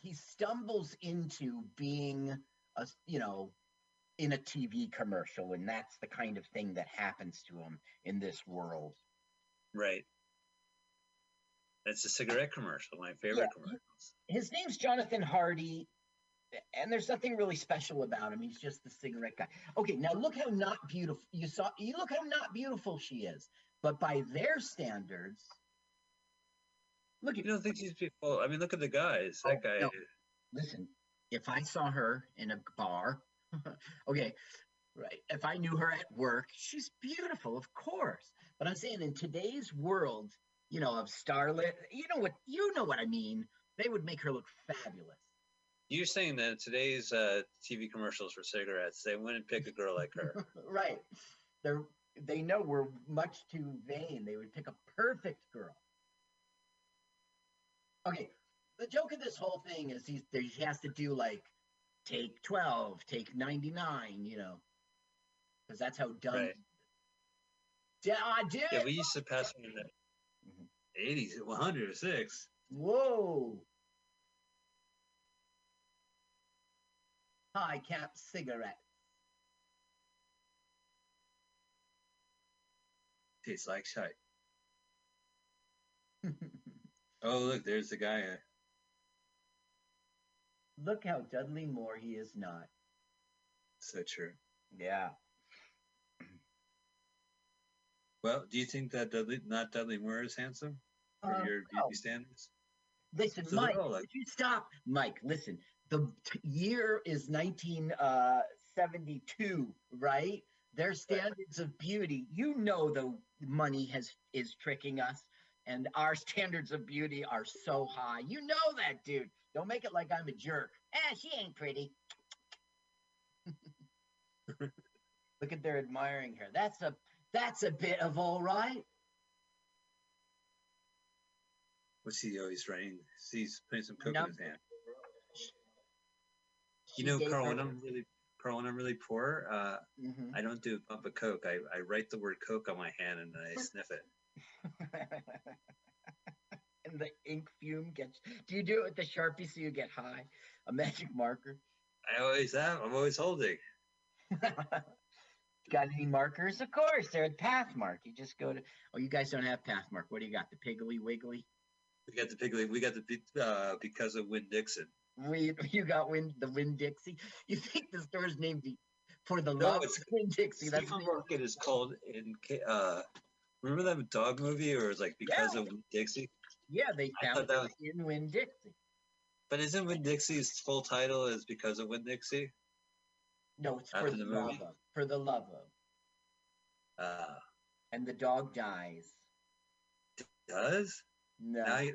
he stumbles into being a you know, in a TV commercial, and that's the kind of thing that happens to him in this world. Right. That's a cigarette commercial. My favorite Yeah, commercials. His name's Jonathan Hardy, and there's nothing really special about him. He's just the cigarette guy. Okay, now look how not beautiful you saw. You look how not beautiful she is. But by their standards, look You at don't think she's beautiful? I mean, look at the guys. Oh, That guy. no. listen. If I saw her in a bar, <laughs> okay, right. If I knew her at work, she's beautiful, of course. But I'm saying in today's world, you know, of starlet, you know what you know what I mean. They would make her look fabulous. You're saying that today's uh, TV commercials for cigarettes, they wouldn't pick a girl like her. <laughs> right. They're they know we're much too vain. They would pick a perfect girl. Okay, the joke of this whole thing is he's he has to do like take twelve, take ninety nine. You know, because that's how dumb. Right. Yeah, I did. Yeah, we used to pass in the Mhm. 80s at 106. Whoa. High cap cigarette. Tastes like shite. <laughs> Oh, look, there's the guy. uh, Look how Dudley Moore he is not. So true. Yeah. Well, do you think that Dudley, not Dudley Moore is handsome for Um, your beauty no. standards? Listen, So Mike, like- would you stop? Mike, listen. The t- year is 1972, right? Their standards of beauty, you know, the money has is tricking us, and our <laughs> standards of beauty are so high. You know that, dude. Don't make it like I'm a jerk. Ah, she ain't pretty. <laughs> Look at their admiring her. That's a that's a bit of all right. What's he always writing? He's putting some coke in his hand. She You know, Carl, when I'm really, Carl, when I'm really poor, uh, Mhm. I don't do a bump of coke. I, I write the word coke on my hand and then I sniff it. <laughs> and the ink fume gets. Do you do it with the sharpie so you get high? A magic marker. I always have. I'm always holding. <laughs> got any markers? Of course, they're at Pathmark. You just go to. Oh, you guys don't have Pathmark. What do you got? The Piggly Wiggly. We got the Piggly. We got the uh, because of Win Dixon. We <laughs> you got Win the Winn-Dixie. You think the store's named for the No, love it's- of Winn-Dixie? That's Supermarket is called in. Uh, remember that dog movie, or it was like because Yeah. of Win Dixie? yeah. They found thought that was, in Winn-Dixie. But isn't Winn-Dixie's full title is because of Winn-Dixie? No, it's for the, the love of. For the love of. Uh, And the dog dies. does No. now you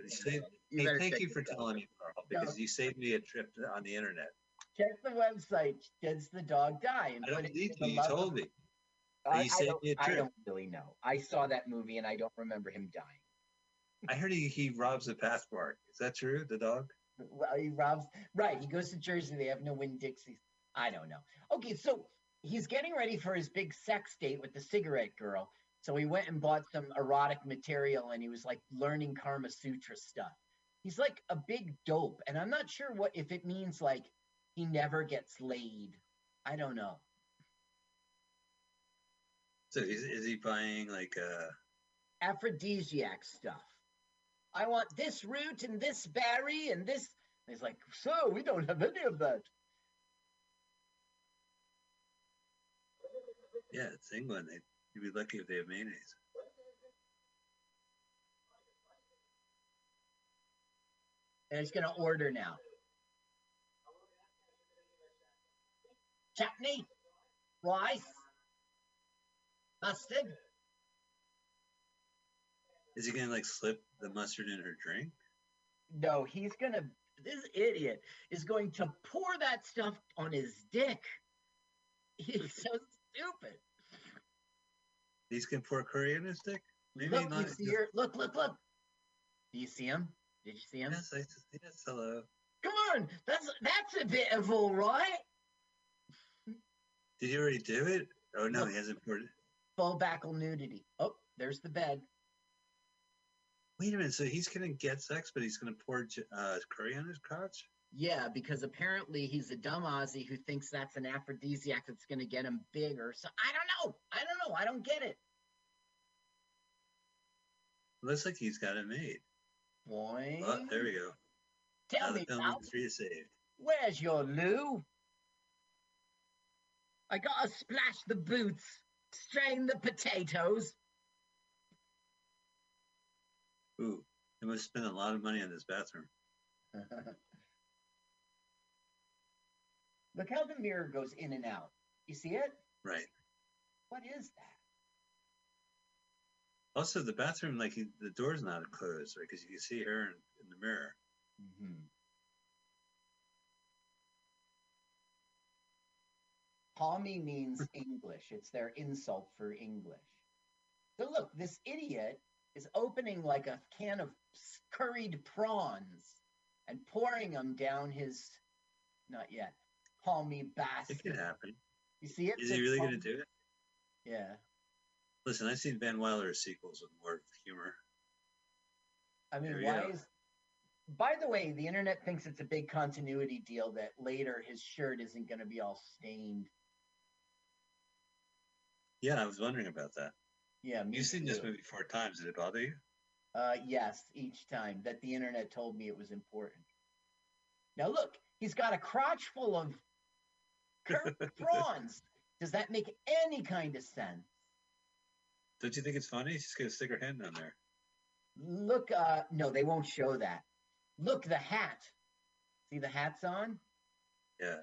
You Hey, thank you for telling me, Carl, No. because you saved me a trip on the internet. Check the website. Does the dog die? I don't put it believe for the you. You love of- told me. I, you I saved don't, me a I don't really know. I saw that movie and I don't remember him dying. I heard he, he robs a passport. Is that true? The dog? Well, he robs. Right. He goes to Jersey. They have no Winn-Dixies. I don't know. Okay, so he's getting ready for his big sex date with the cigarette girl. So he went and bought some erotic material and he was like learning Karma Sutra stuff. He's like a big dope. And I'm not sure what if it means like he never gets laid. I don't know. So is, is he buying like uh aphrodisiac stuff. I want this root and this berry and this. And he's like, so we don't have any of that. yeah, it's England. They, you'd be lucky if they have mayonnaise. And he's gonna order now. Chutney, rice, mustard. Is he gonna like slip the mustard in her drink? No, he's gonna. This idiot is going to pour that stuff on his dick. He's so stupid. He's gonna pour curry in his dick? Maybe look, not. you see here. Look, look, look. Do you see him? Did you see him? Yes, I, yes, hello. Come on, that's that's a bit of all right. Did he already do it? Oh no, he hasn't poured it. Full backle nudity. Oh, there's the bed. Wait a minute. So he's gonna get sex, but he's gonna pour uh, curry on his crotch? Yeah, because apparently he's a dumb Aussie who thinks that's an aphrodisiac that's going to get him bigger. So I don't know. I don't know. I don't get it. Looks like he's got it made. Boy, Oh, there we go. tell now me, pal, industry is saved. where's your loo? I gotta splash the boots, strain the potatoes. Ooh, they must spend a lot of money on this bathroom. <laughs> Look how the mirror goes in and out. You see it? Right. What is that? Also, the bathroom, like he, the door's not closed, right? Because you can see her in, in the mirror. Mm-hmm. Pommy means <laughs> English. It's their insult for English. So look, this idiot is opening like a can of curried prawns and pouring them down his, not yet, pommy It basket. could happen. You see it? Is he really going to do it? Yeah. Listen, I've seen Van Wilder sequels with more humor. I mean, why go. is? By the way, the internet thinks it's a big continuity deal that later his shirt isn't going to be all stained. Yeah, I was wondering about that. Yeah, me You've seen this movie four times. Did it bother you? Uh, yes, each time that the internet told me it was important. Now look, he's got a crotch full of <laughs> cur- prawns. Does that make any kind of sense? Don't you think it's funny? She's gonna stick her hand down there. Look, uh, no, they won't show that. Look, the hat. See the hat's on? Yeah.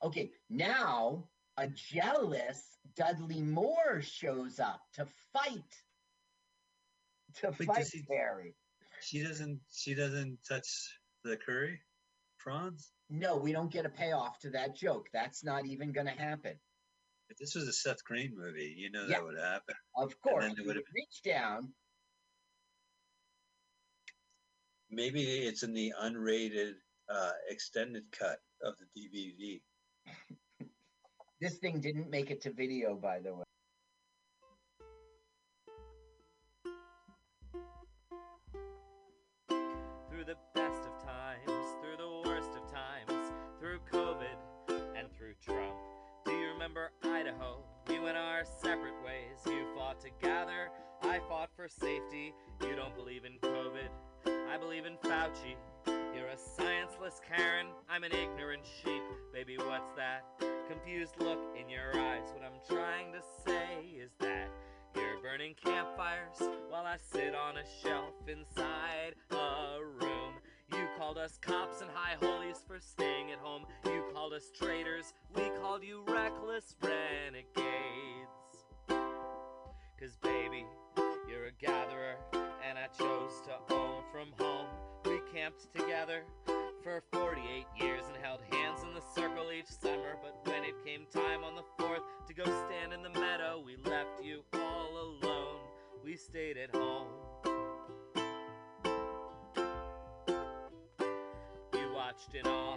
Okay, now a jealous Dudley Moore shows up to fight. To Wait, fight does he- Barry. She doesn't. She doesn't touch the curry prawns. No, we don't get a payoff to that joke. That's not even going to happen. If this was a Seth Green movie, you know Yeah. that would happen. Of course, and then it would've- reached down. Maybe it's in the unrated uh, extended cut of the DVD. This thing didn't make it to video, by the way. through the best remember Idaho? We went our separate ways. You fought to gather, I fought for safety. You don't believe in COVID, I believe in Fauci. You're a scienceless Karen, I'm an ignorant sheep. Baby, what's that? Confused look in your eyes. What I'm trying to say is that you're burning campfires while I sit on a shelf inside a room. You called us cops and high holies for staying at home. You called us traitors. We called you reckless renegades. Cause baby, you're a gatherer, and I chose to own from home. We camped together for 48 years and held hands in the circle each summer. But when it came time on the 4th to go stand in the meadow, we left you all alone. We stayed at home. Watched in awe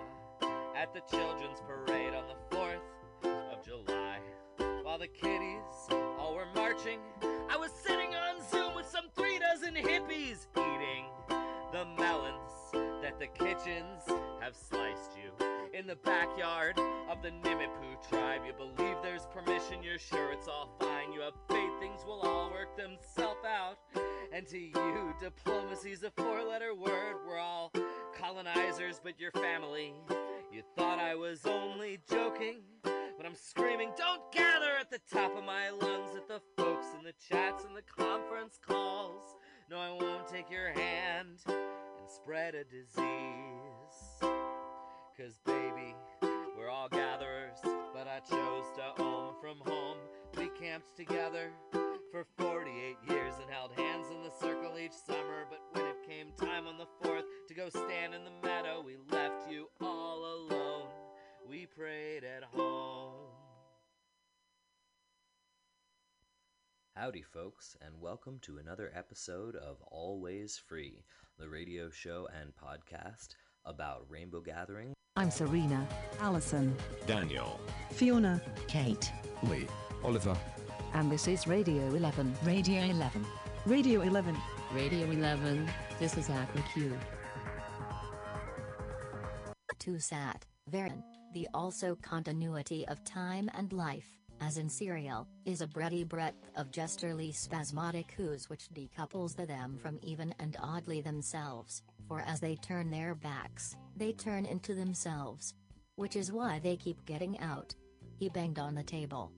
at the children's parade on the 4th of July. While the kiddies all were marching, I was sitting on Zoom with some three dozen hippies eating the melons that the kitchens have sliced you. In the backyard of the Nimiipuu tribe, you believe there's permission, you're sure it's all fine. You have faith things will all work themselves out. And to you, diplomacy's a four letter word. We're all colonizers, but your family. You thought I was only joking, but I'm screaming, don't gather at the top of my lungs at the folks in the chats and the conference calls. No, I won't take your hand and spread a disease. Cause baby, we're all gatherers, but I chose to own from home. We camped together for 48 years and held hands in the circle each summer. But when it came time on the 4th to go stand in the meadow, we left you all alone. We prayed at home. Howdy, folks, and welcome to another episode of Always Free, the radio show and podcast about rainbow gathering. I'm Serena. Allison. Daniel. Fiona. Kate. Lee. Oliver. And this is Radio 11. Radio 11. Radio 11. Radio 11. This is Aqua Q. Tusat, Varen, the also continuity of time and life, as in serial, is a bready breadth of gesterly spasmodic whos which decouples the them from even and oddly themselves, for as they turn their backs, they turn into themselves. Which is why they keep getting out. He banged on the table.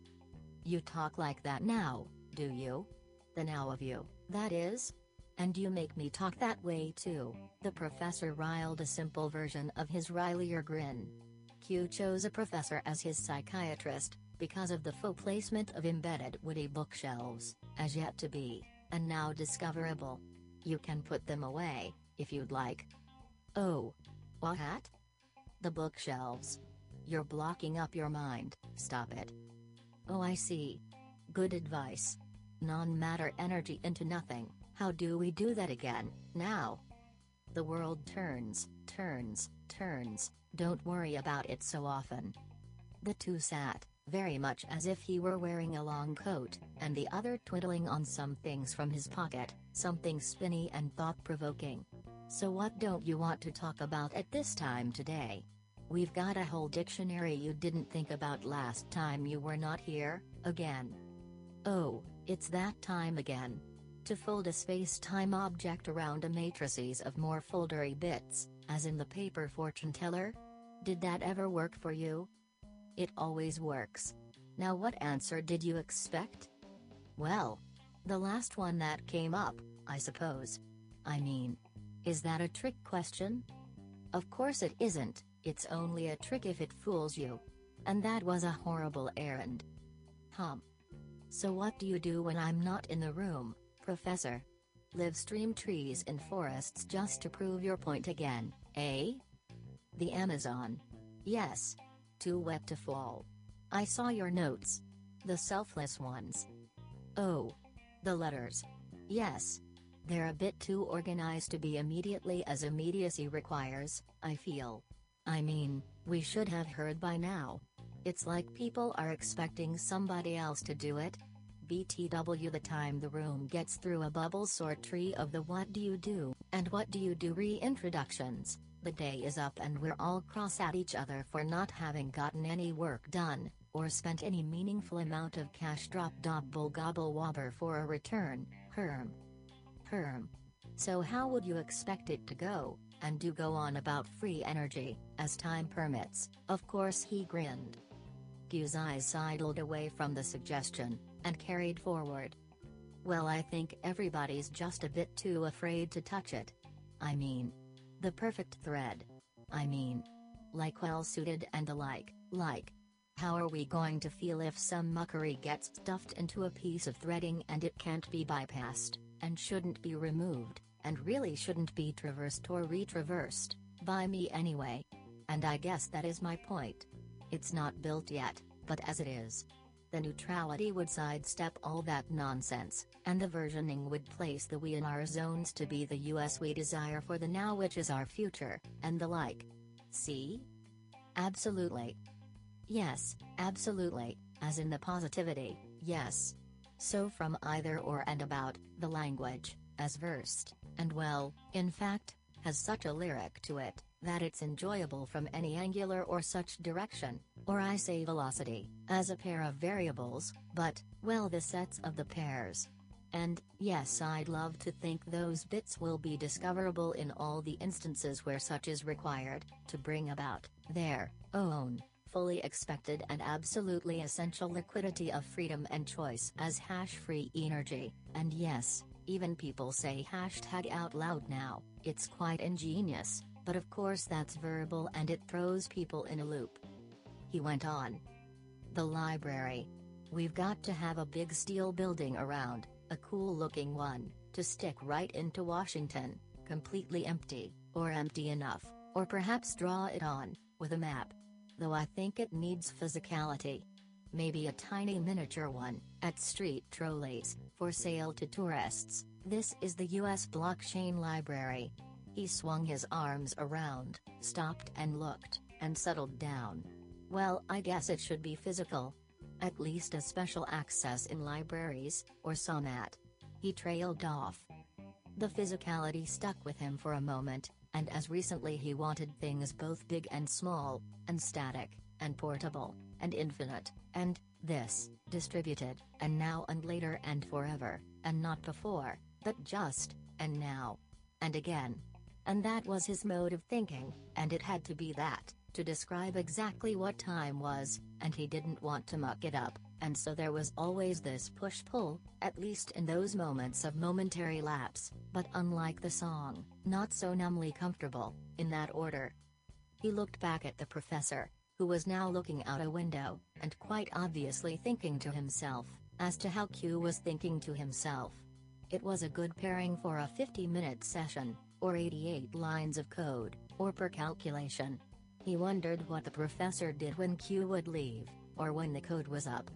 You talk like that now, do you? The now of you, that is? And you make me talk that way too. The professor riled a simple version of his Riley grin. Q chose a professor as his psychiatrist, because of the faux placement of embedded witty bookshelves, as yet to be, and now discoverable. You can put them away, if you'd like. Oh. What? The bookshelves. You're blocking up your mind, stop it. Oh, I see. Good advice. Non matter energy into nothing. How do we do that again, now? The world turns, turns, turns, don't worry about it so often. The two sat, very much as if he were wearing a long coat, and the other twiddling on some things from his pocket, something spinny and thought provoking. So, what don't you want to talk about at this time today? We've got a whole dictionary you didn't think about last time you were not here, again. Oh, it's that time again. To fold a space-time object around a matrices of more foldery bits, as in the paper fortune teller? Did that ever work for you? It always works. Now what answer did you expect? Well, the last one that came up, I suppose. I mean, is that a trick question? Of course it isn't, it's only a trick if it fools you. And that was a horrible errand. Hum. So what do you do when I'm not in the room, Professor? Live stream trees in forests just to prove your point again, eh? The Amazon. Yes. Too wet to fall. I saw your notes. The selfless ones. Oh. The letters. Yes. They're a bit too organized to be immediately as immediacy requires, I feel. I mean, we should have heard by now. It's like people are expecting somebody else to do it. BTW the time the room gets through a bubble sort tree of the what do you do and what do you do reintroductions, the day is up and we're all cross at each other for not having gotten any work done, or spent any meaningful amount of cash drop double gobble wobber for a return, herm. Herm. So how would you expect it to go, and do go on about free energy, as time permits, of course he grinned. Q's eyes sidled away from the suggestion, and carried forward. Well I think everybody's just a bit too afraid to touch it. I mean. The perfect thread. I mean. Like well suited and the like, like. How are we going to feel if some muckery gets stuffed into a piece of threading and it can't be bypassed, and shouldn't be removed, and really shouldn't be traversed or retraversed, by me anyway? And I guess that is my point. It's not built yet, but as it is, the neutrality would sidestep all that nonsense, and the versioning would place the we in our zones to be the US we desire for the now which is our future, and the like. See? Absolutely. Yes, absolutely, as in the positivity, yes. So from either or and about, the language, as versed, and well, in fact, has such a lyric to it, that it's enjoyable from any angular or such direction, or I say velocity, as a pair of variables, but, well the sets of the pairs. And, yes I'd love to think those bits will be discoverable in all the instances where such is required, to bring about, their, own, fully expected and absolutely essential liquidity of freedom and choice as hash-free energy, and yes, even people say hashtag out loud now, it's quite ingenious, but of course that's verbal and it throws people in a loop. He went on. The library. We've got to have a big steel building around, a cool looking one, to stick right into Washington, completely empty, or empty enough, or perhaps draw it on, with a map. Though I think it needs physicality. Maybe a tiny miniature one, at street trolleys, for sale to tourists. This is the US Blockchain Library. He swung his arms around, stopped and looked, and settled down. Well, I guess it should be physical. At least a special access in libraries, or SONAT. He trailed off. The physicality stuck with him for a moment, and as recently he wanted things both big and small, and static, and portable, and infinite, and, this, distributed, and now and later and forever, and not before, but just, and now. And again. And that was his mode of thinking, and it had to be that, to describe exactly what time was, and he didn't want to muck it up, and so there was always this push-pull, at least in those moments of momentary lapse, but unlike the song, not so numbly comfortable, in that order. He looked back at the professor, who was now looking out a window, and quite obviously thinking to himself, as to how Q was thinking to himself. It was a good pairing for a 50-minute session, or 88 lines of code, or per calculation. He wondered what the professor did when Q would leave, or when the code was up.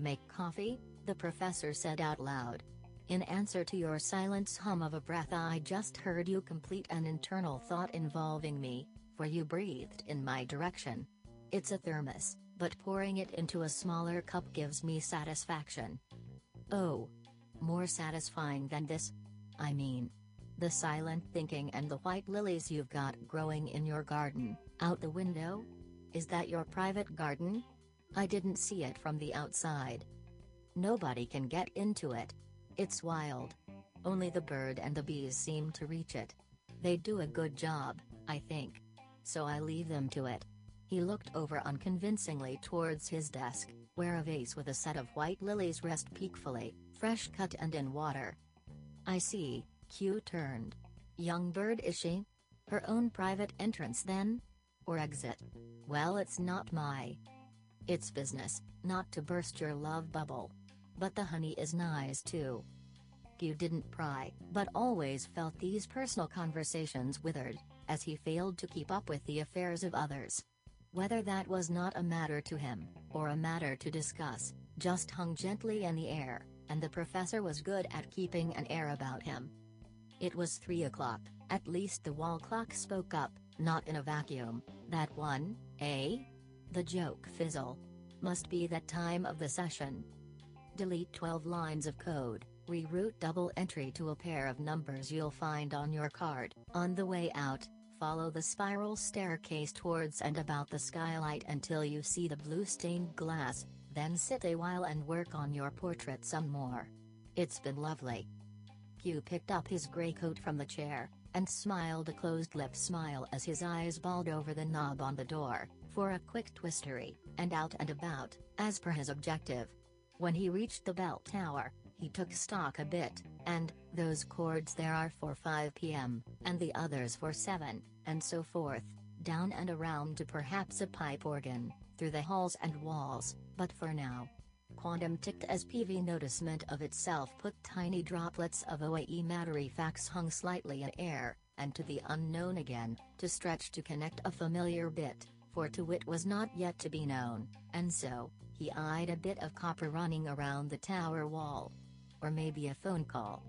Make coffee? The professor said out loud. In answer to your silence hum of a breath I just heard you complete an internal thought involving me, for you breathed in my direction. It's a thermos, but pouring it into a smaller cup gives me satisfaction. Oh. More satisfying than this? I mean, the silent thinking and the white lilies you've got growing in your garden, out the window? Is that your private garden? I didn't see it from the outside. Nobody can get into it. It's wild. Only the bird and the bees seem to reach it. They do a good job, I think. So I leave them to it. He looked over unconvincingly towards his desk, where a vase with a set of white lilies rest peacefully, fresh cut and in water. I see, Q turned. Young bird is she? Her own private entrance then? Or exit? Well, it's not my. It's business, not to burst your love bubble. But the honey is nice too. Q didn't pry, but always felt these personal conversations withered, as he failed to keep up with the affairs of others. Whether that was not a matter to him, or a matter to discuss, just hung gently in the air, and the professor was good at keeping an air about him. It was three o'clock, at least the wall clock spoke up, not in a vacuum. That one, eh? The joke fizzle. Must be that time of the session. Delete 12 lines of code, reroute double entry to a pair of numbers you'll find on your card. On the way out, follow the spiral staircase towards and about the skylight until you see the blue stained glass, then sit a while and work on your portrait some more. It's been lovely. Q picked up his gray coat from the chair, and smiled a closed lip smile as his eyes balled over the knob on the door, for a quick twistery, and out and about, as per his objective. When he reached the bell tower, he took stock a bit, and, those chords there are for 5 pm, and the others for 7, and so forth, down and around to perhaps a pipe organ, through the halls and walls, but for now. Quantum ticked as PV noticement of itself put tiny droplets of OAE mattery facts hung slightly in air, and to the unknown again, to stretch to connect a familiar bit, for to wit was not yet to be known, and so, he eyed a bit of copper running around the tower wall. Or maybe a phone call.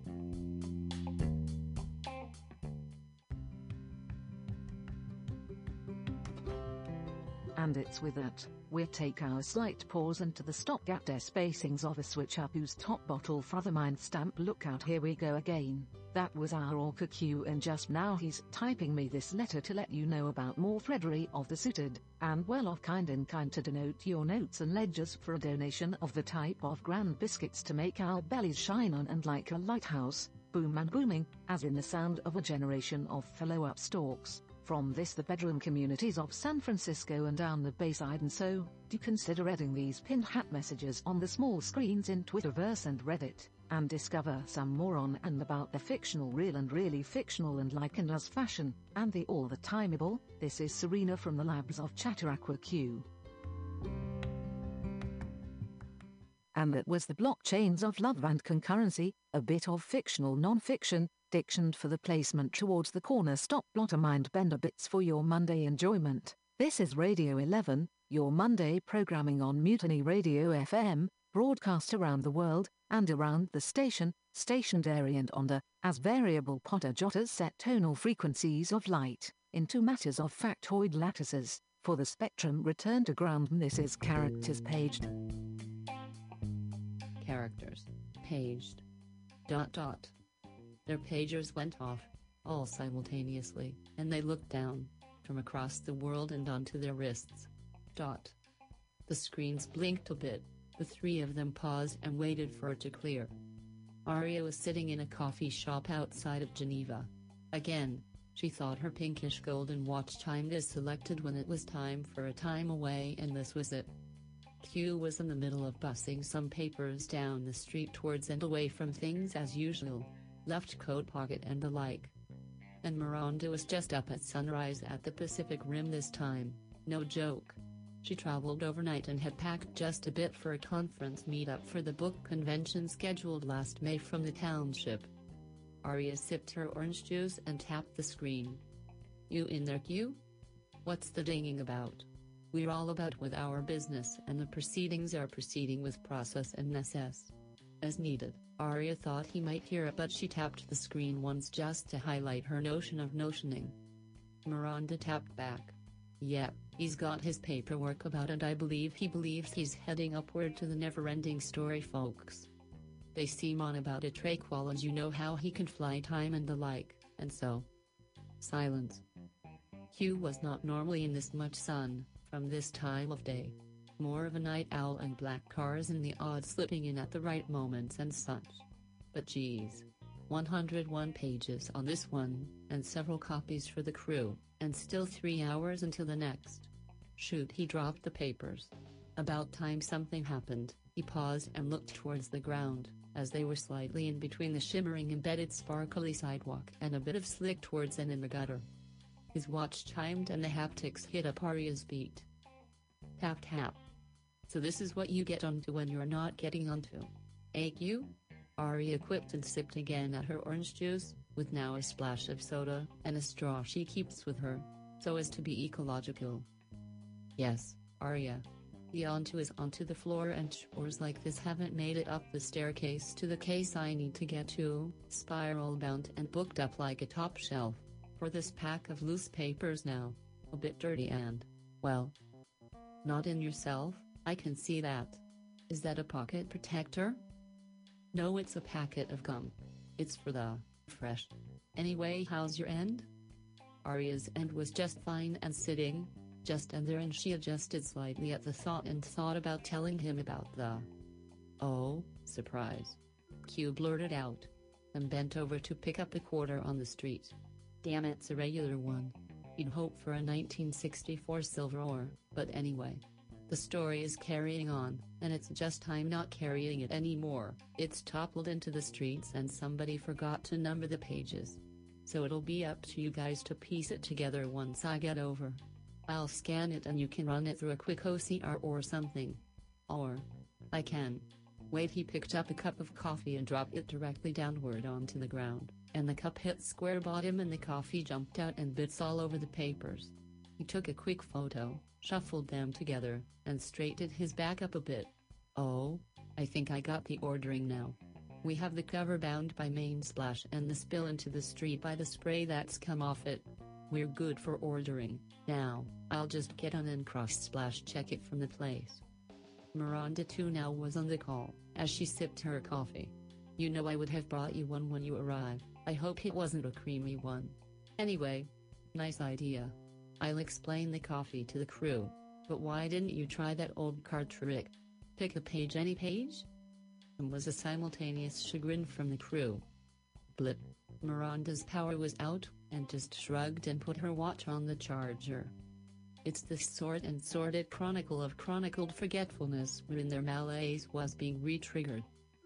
And it's with that, we take our slight pause into the stopgap spacings of a switch up whose top bottle for the mind stamp look out here we go again. That was our Orca Q and just now he's typing me this letter to let you know about more Frederick of the suited, and well off kind and kind to denote your notes and ledgers for a donation of the type of grand biscuits to make our bellies shine on and like a lighthouse, boom and booming, as in the sound of a generation of fellow upstalks. From this the bedroom communities of San Francisco and down the Bayside and so, do consider adding these pinned hat messages on the small screens in Twitterverse and Reddit, and discover some more on and about the fictional real and really fictional and like and as fashion, and the all the timeable, this is Serena from the labs of Chatteraqua Q. And that was the blockchains of love and concurrency, a bit of fictional non-fiction, dictioned for the placement towards the corner stop blotter mind bender bits for your Monday enjoyment. This is Radio 11, your Monday programming on Mutiny Radio FM, broadcast around the world, and around the station, stationary and under, as variable potter jotters set tonal frequencies of light, into matters of factoid lattices, for the spectrum return to ground this is characters paged. Characters. Paged. Dot dot. Their pagers went off, all simultaneously, and they looked down, from across the world and onto their wrists. Dot. The screens blinked a bit, the three of them paused and waited for it to clear. Aria was sitting in a coffee shop outside of Geneva. Again, she thought her pinkish golden watch chimed as selected when it was time for a time away and this was it. Q was in the middle of bussing some papers down the street towards and away from things as usual, left coat pocket and the like. And Miranda was just up at sunrise at the Pacific Rim this time, no joke. She traveled overnight and had packed just a bit for a conference meetup for the book convention scheduled last May from the township. Arya sipped her orange juice and tapped the screen. You in there, Q? What's the dinging about? We're all about with our business and the proceedings are proceeding with process and necess. As needed, Arya thought he might hear it but she tapped the screen once just to highlight her notion of notioning. Miranda tapped back. Yep, he's got his paperwork about and I believe he believes he's heading upward to the never-ending story folks. They seem on about a Traqual and you know how he can fly time and the like, and so. Silence. Q was not normally in this much sun, from this time of day. More of a night owl and black cars in the odd slipping in at the right moments and such. But geez. 101 pages on this one, and several copies for the crew, and still three hours until the next. Shoot, he dropped the papers. About time something happened, he paused and looked towards the ground, as they were slightly in between the shimmering embedded sparkly sidewalk and a bit of slick towards and in the gutter. His watch chimed and the haptics hit up Arya's beat. Tap tap. So this is what you get onto when you're not getting onto. Ache you? Arya equipped and sipped again at her orange juice, with now a splash of soda and a straw she keeps with her, so as to be ecological. Yes, Arya. The onto is onto the floor and chores like this haven't made it up the staircase to the case I need to get to, spiral bound and booked up like a top shelf. For this pack of loose papers now. A bit dirty and, well, not in yourself, I can see that. Is that a pocket protector? No, it's a packet of gum. It's for the fresh. Anyway, how's your end? Arya's end was just fine and sitting, just and there, and she adjusted slightly at the thought and thought about telling him about the. Oh, surprise. Q blurted out, and bent over to pick up a quarter on the street. Damn, it's a regular one. You'd hope for a 1964 silver ore, but anyway. The story is carrying on, and it's just time not carrying it anymore. It's toppled into the streets and somebody forgot to number the pages. So it'll be up to you guys to piece it together once I get over. I'll scan it and you can run it through a quick OCR or something. Or. I can. Wait, he picked up a cup of coffee and dropped it directly downward onto the ground, and the cup hit square bottom and the coffee jumped out and bits all over the papers. He took a quick photo, shuffled them together, and straightened his back up a bit. Oh, I think I got the ordering now. We have the cover bound by main splash and the spill into the street by the spray that's come off it. We're good for ordering. Now, I'll just get on and cross splash check it from the place. Miranda too now was on the call, as she sipped her coffee. You know I would have brought you one when you arrived. I hope it wasn't a creamy one. Anyway, nice idea. I'll explain the coffee to the crew. But why didn't you try that old card trick? Pick a page any page? And was a simultaneous chagrin from the crew. Blip. Miranda's power was out, and just shrugged and put her watch on the charger. It's the sort and sordid chronicle of chronicled forgetfulness wherein their malaise was being re-triggered.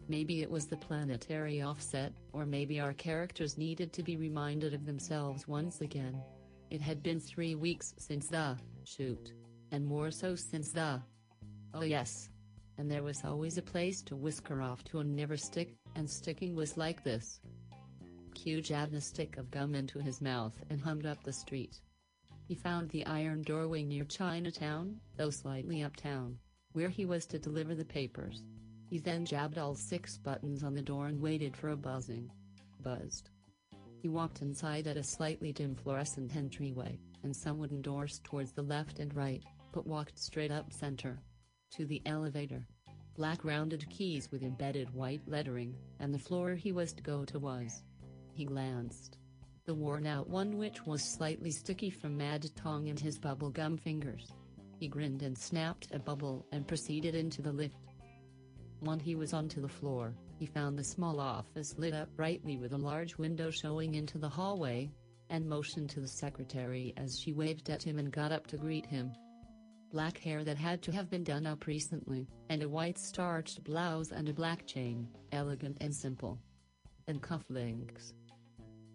Maybe it was the planetary offset, or maybe our characters needed to be reminded of themselves once again. It had been three weeks since the shoot, and more so since the. Oh, yes. And there was always a place to whisk her off to and never stick, and sticking was like this. Q jabbed a stick of gum into his mouth and hummed up the street. He found the iron doorway near Chinatown, though slightly uptown, where he was to deliver the papers. He then jabbed all six buttons on the door and waited for a buzzing. Buzzed. He walked inside at a slightly dim fluorescent entryway, and some wooden doors towards the left and right, but walked straight up center. To the elevator. Black rounded keys with embedded white lettering, and the floor he was to go to was. He glanced. The worn out one which was slightly sticky from Mad Tong and his bubble gum fingers. He grinned and snapped a bubble and proceeded into the lift. When he was onto the floor, he found the small office lit up brightly with a large window showing into the hallway, and motioned to the secretary as she waved at him and got up to greet him. Black hair that had to have been done up recently, and a white starched blouse and a black chain, elegant and simple. And cufflinks.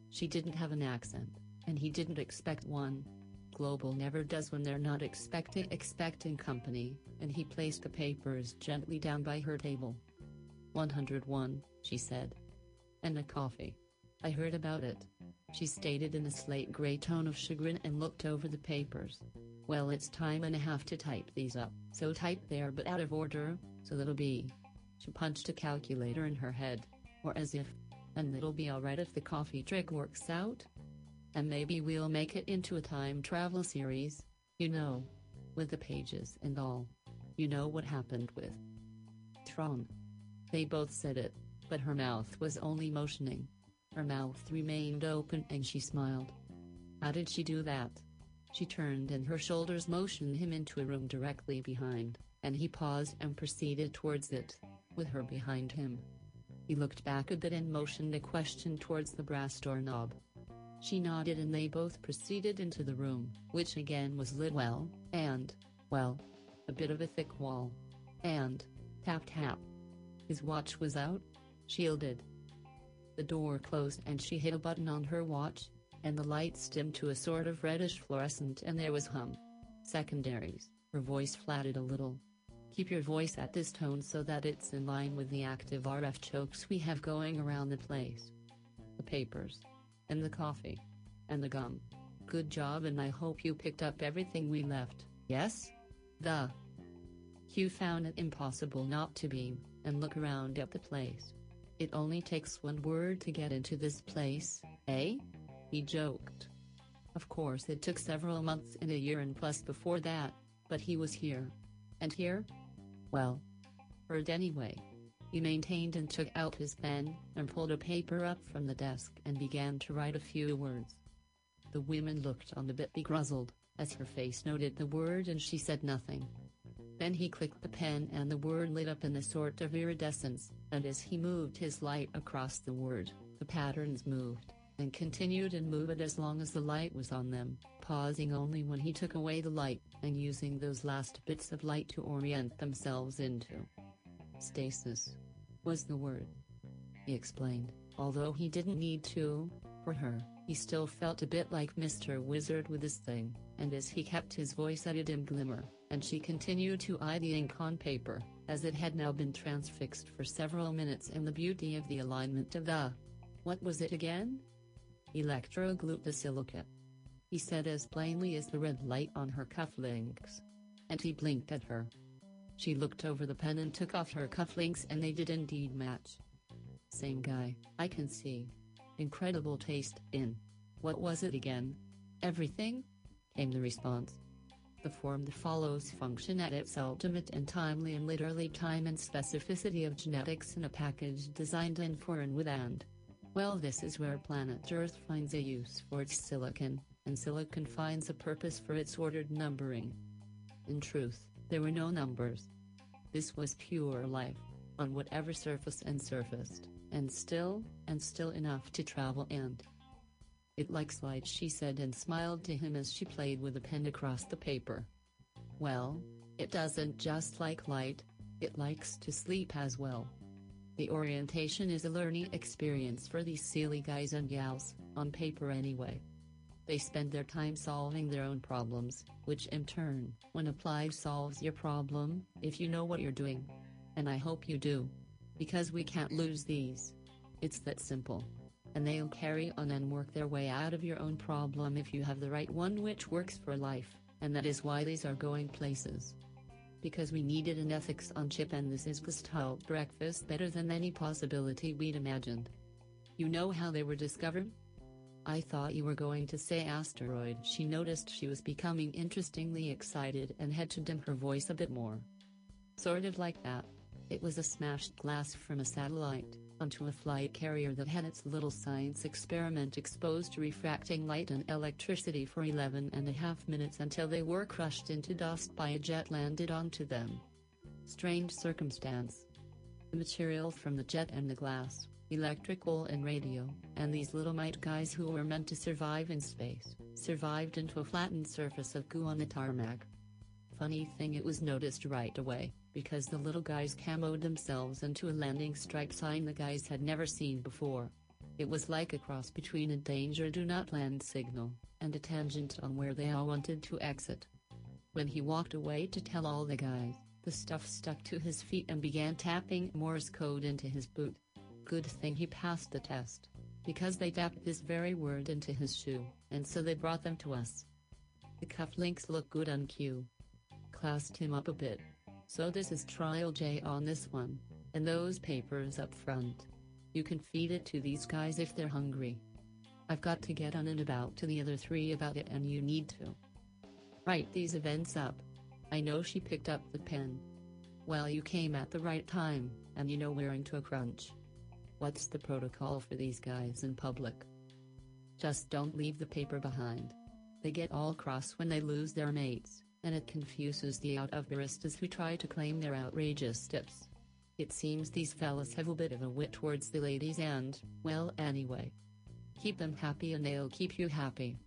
She didn't have an accent, and he didn't expect one. Global never does when they're not expecting expecting company, and he placed the papers gently down by her table. 101, she said. And a coffee. I heard about it. She stated in a slate gray tone of chagrin and looked over the papers. Well, it's time and a half to type these up, so type there but out of order, so that'll be. She punched a calculator in her head, or as if, and it'll be alright if the coffee trick works out. And maybe we'll make it into a time travel series. You know. With the pages and all. You know what happened with Tron. They both said it, but her mouth was only motioning. Her mouth remained open and she smiled. How did she do that? She turned and her shoulders motioned him into a room directly behind, and he paused and proceeded towards it, with her behind him. He looked back a bit and motioned a question towards the brass doorknob. She nodded and they both proceeded into the room, which again was lit well, and, well, a bit of a thick wall. And, tap tap. His watch was out, shielded. The door closed and she hit a button on her watch, and the lights dimmed to a sort of reddish fluorescent and there was hum. Secondaries, her voice flatted a little. Keep your voice at this tone so that it's in line with the active RF chokes we have going around the place. The papers. And the coffee. And the gum. Good job and I hope you picked up everything we left, yes? The. Q found it impossible not to beam, and look around at the place. It only takes one word to get into this place, eh? He joked. Of course it took several months and a year and plus before that, but he was here. And here? Well. Heard anyway. He maintained and took out his pen, and pulled a paper up from the desk and began to write a few words. The woman looked on a bit begruzzled, as her face noted the word and she said nothing. Then he clicked the pen and the word lit up in a sort of iridescence, and as he moved his light across the word, the patterns moved, and continued and moved as long as the light was on them, pausing only when he took away the light, and using those last bits of light to orient themselves into stasis. Was the word. He explained, although he didn't need to, for her, he still felt a bit like Mr. Wizard with his thing, and as he kept his voice at a dim glimmer, and she continued to eye the ink on paper, as it had now been transfixed for several minutes in the beauty of the alignment of the. What was it again? Electroglucosilicate. He said as plainly as the red light on her cufflinks. And he blinked at her. She looked over the pen and took off her cufflinks and they did indeed match. Same guy, I can see. Incredible taste in. What was it again? Everything? Came the response. The form that follows function at its ultimate and timely and literally time and specificity of genetics in a package designed in for and with and. Well this is where planet Earth finds a use for its silicon, and silicon finds a purpose for its ordered numbering. In truth, there were no numbers. This was pure life, on whatever surface and surfaced, and still, and still enough to travel and. It likes light she said and smiled to him as she played with a pen across the paper. Well, it doesn't just like light, it likes to sleep as well. The orientation is a learning experience for these silly guys and gals, on paper anyway. They spend their time solving their own problems, which in turn, when applied solves your problem, if you know what you're doing. And I hope you do. Because we can't lose these. It's that simple. And they'll carry on and work their way out of your own problem if you have the right one which works for life, and that is why these are going places. Because we needed an ethics on chip and this is the style breakfast better than any possibility we'd imagined. You know how they were discovered? I thought you were going to say asteroid. She noticed she was becoming interestingly excited and had to dim her voice a bit more. Sort of like that. It was a smashed glass from a satellite, onto a flight carrier that had its little science experiment exposed to refracting light and electricity for 11 and a half minutes until they were crushed into dust by a jet landed onto them. Strange circumstance. The material from the jet and the glass, electrical and radio, and these little mite guys who were meant to survive in space, survived into a flattened surface of goo on the tarmac. Funny thing it was noticed right away, because the little guys camoed themselves into a landing strike sign the guys had never seen before. It was like a cross between a danger do not land signal, and a tangent on where they all wanted to exit. When he walked away to tell all the guys, the stuff stuck to his feet and began tapping Morse code into his boot. Good thing he passed the test. Because they tapped this very word into his shoe, and so they brought them to us. The cufflinks look good on cue. Classed him up a bit. So this is trial J on this one, and those papers up front. You can feed it to these guys if they're hungry. I've got to get on and about to the other three about it and you need to. Write these events up. I know she picked up the pen. Well, you came at the right time, and you know we're into a crunch. What's the protocol for these guys in public? Just don't leave the paper behind. They get all cross when they lose their mates, and it confuses the out of baristas who try to claim their outrageous tips. It seems these fellas have a bit of a wit towards the ladies and, well, anyway. Keep them happy and they'll keep you happy.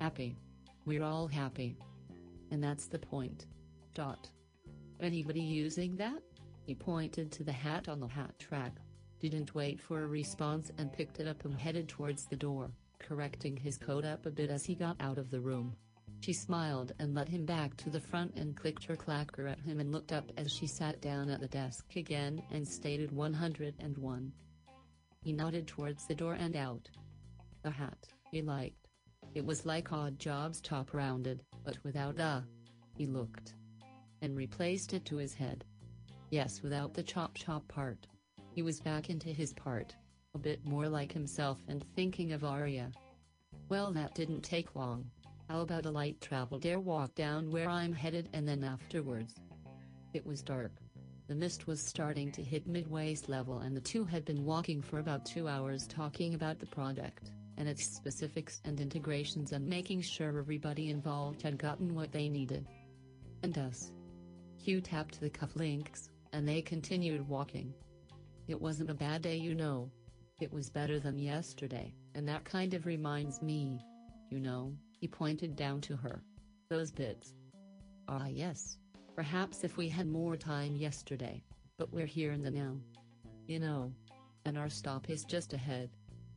Happy. We're all happy. And that's the point. Dot. Anybody using that? He pointed to the hat on the hat rack. Didn't wait for a response and picked it up and headed towards the door, correcting his coat up a bit as he got out of the room. She smiled and led him back to the front and clicked her clacker at him and looked up as she sat down at the desk again and stated 101. He nodded towards the door and out. The hat, he liked. It was like Oddjob's top rounded, but without the. He looked. And replaced it to his head. Yes, without the chop chop part. He was back into his part. A bit more like himself and thinking of Arya. Well, that didn't take long. How about a light travel dare walk down where I'm headed and then afterwards? It was dark. The mist was starting to hit mid-waist level and the two had been walking for about two hours talking about the product, and its specifics and integrations and making sure everybody involved had gotten what they needed. And us. Q tapped the cufflinks, and they continued walking. It wasn't a bad day you know. It was better than yesterday, and that kind of reminds me. You know, he pointed down to her. Those bits. Ah yes. Perhaps if we had more time yesterday, but we're here in the now. You know. And our stop is just ahead.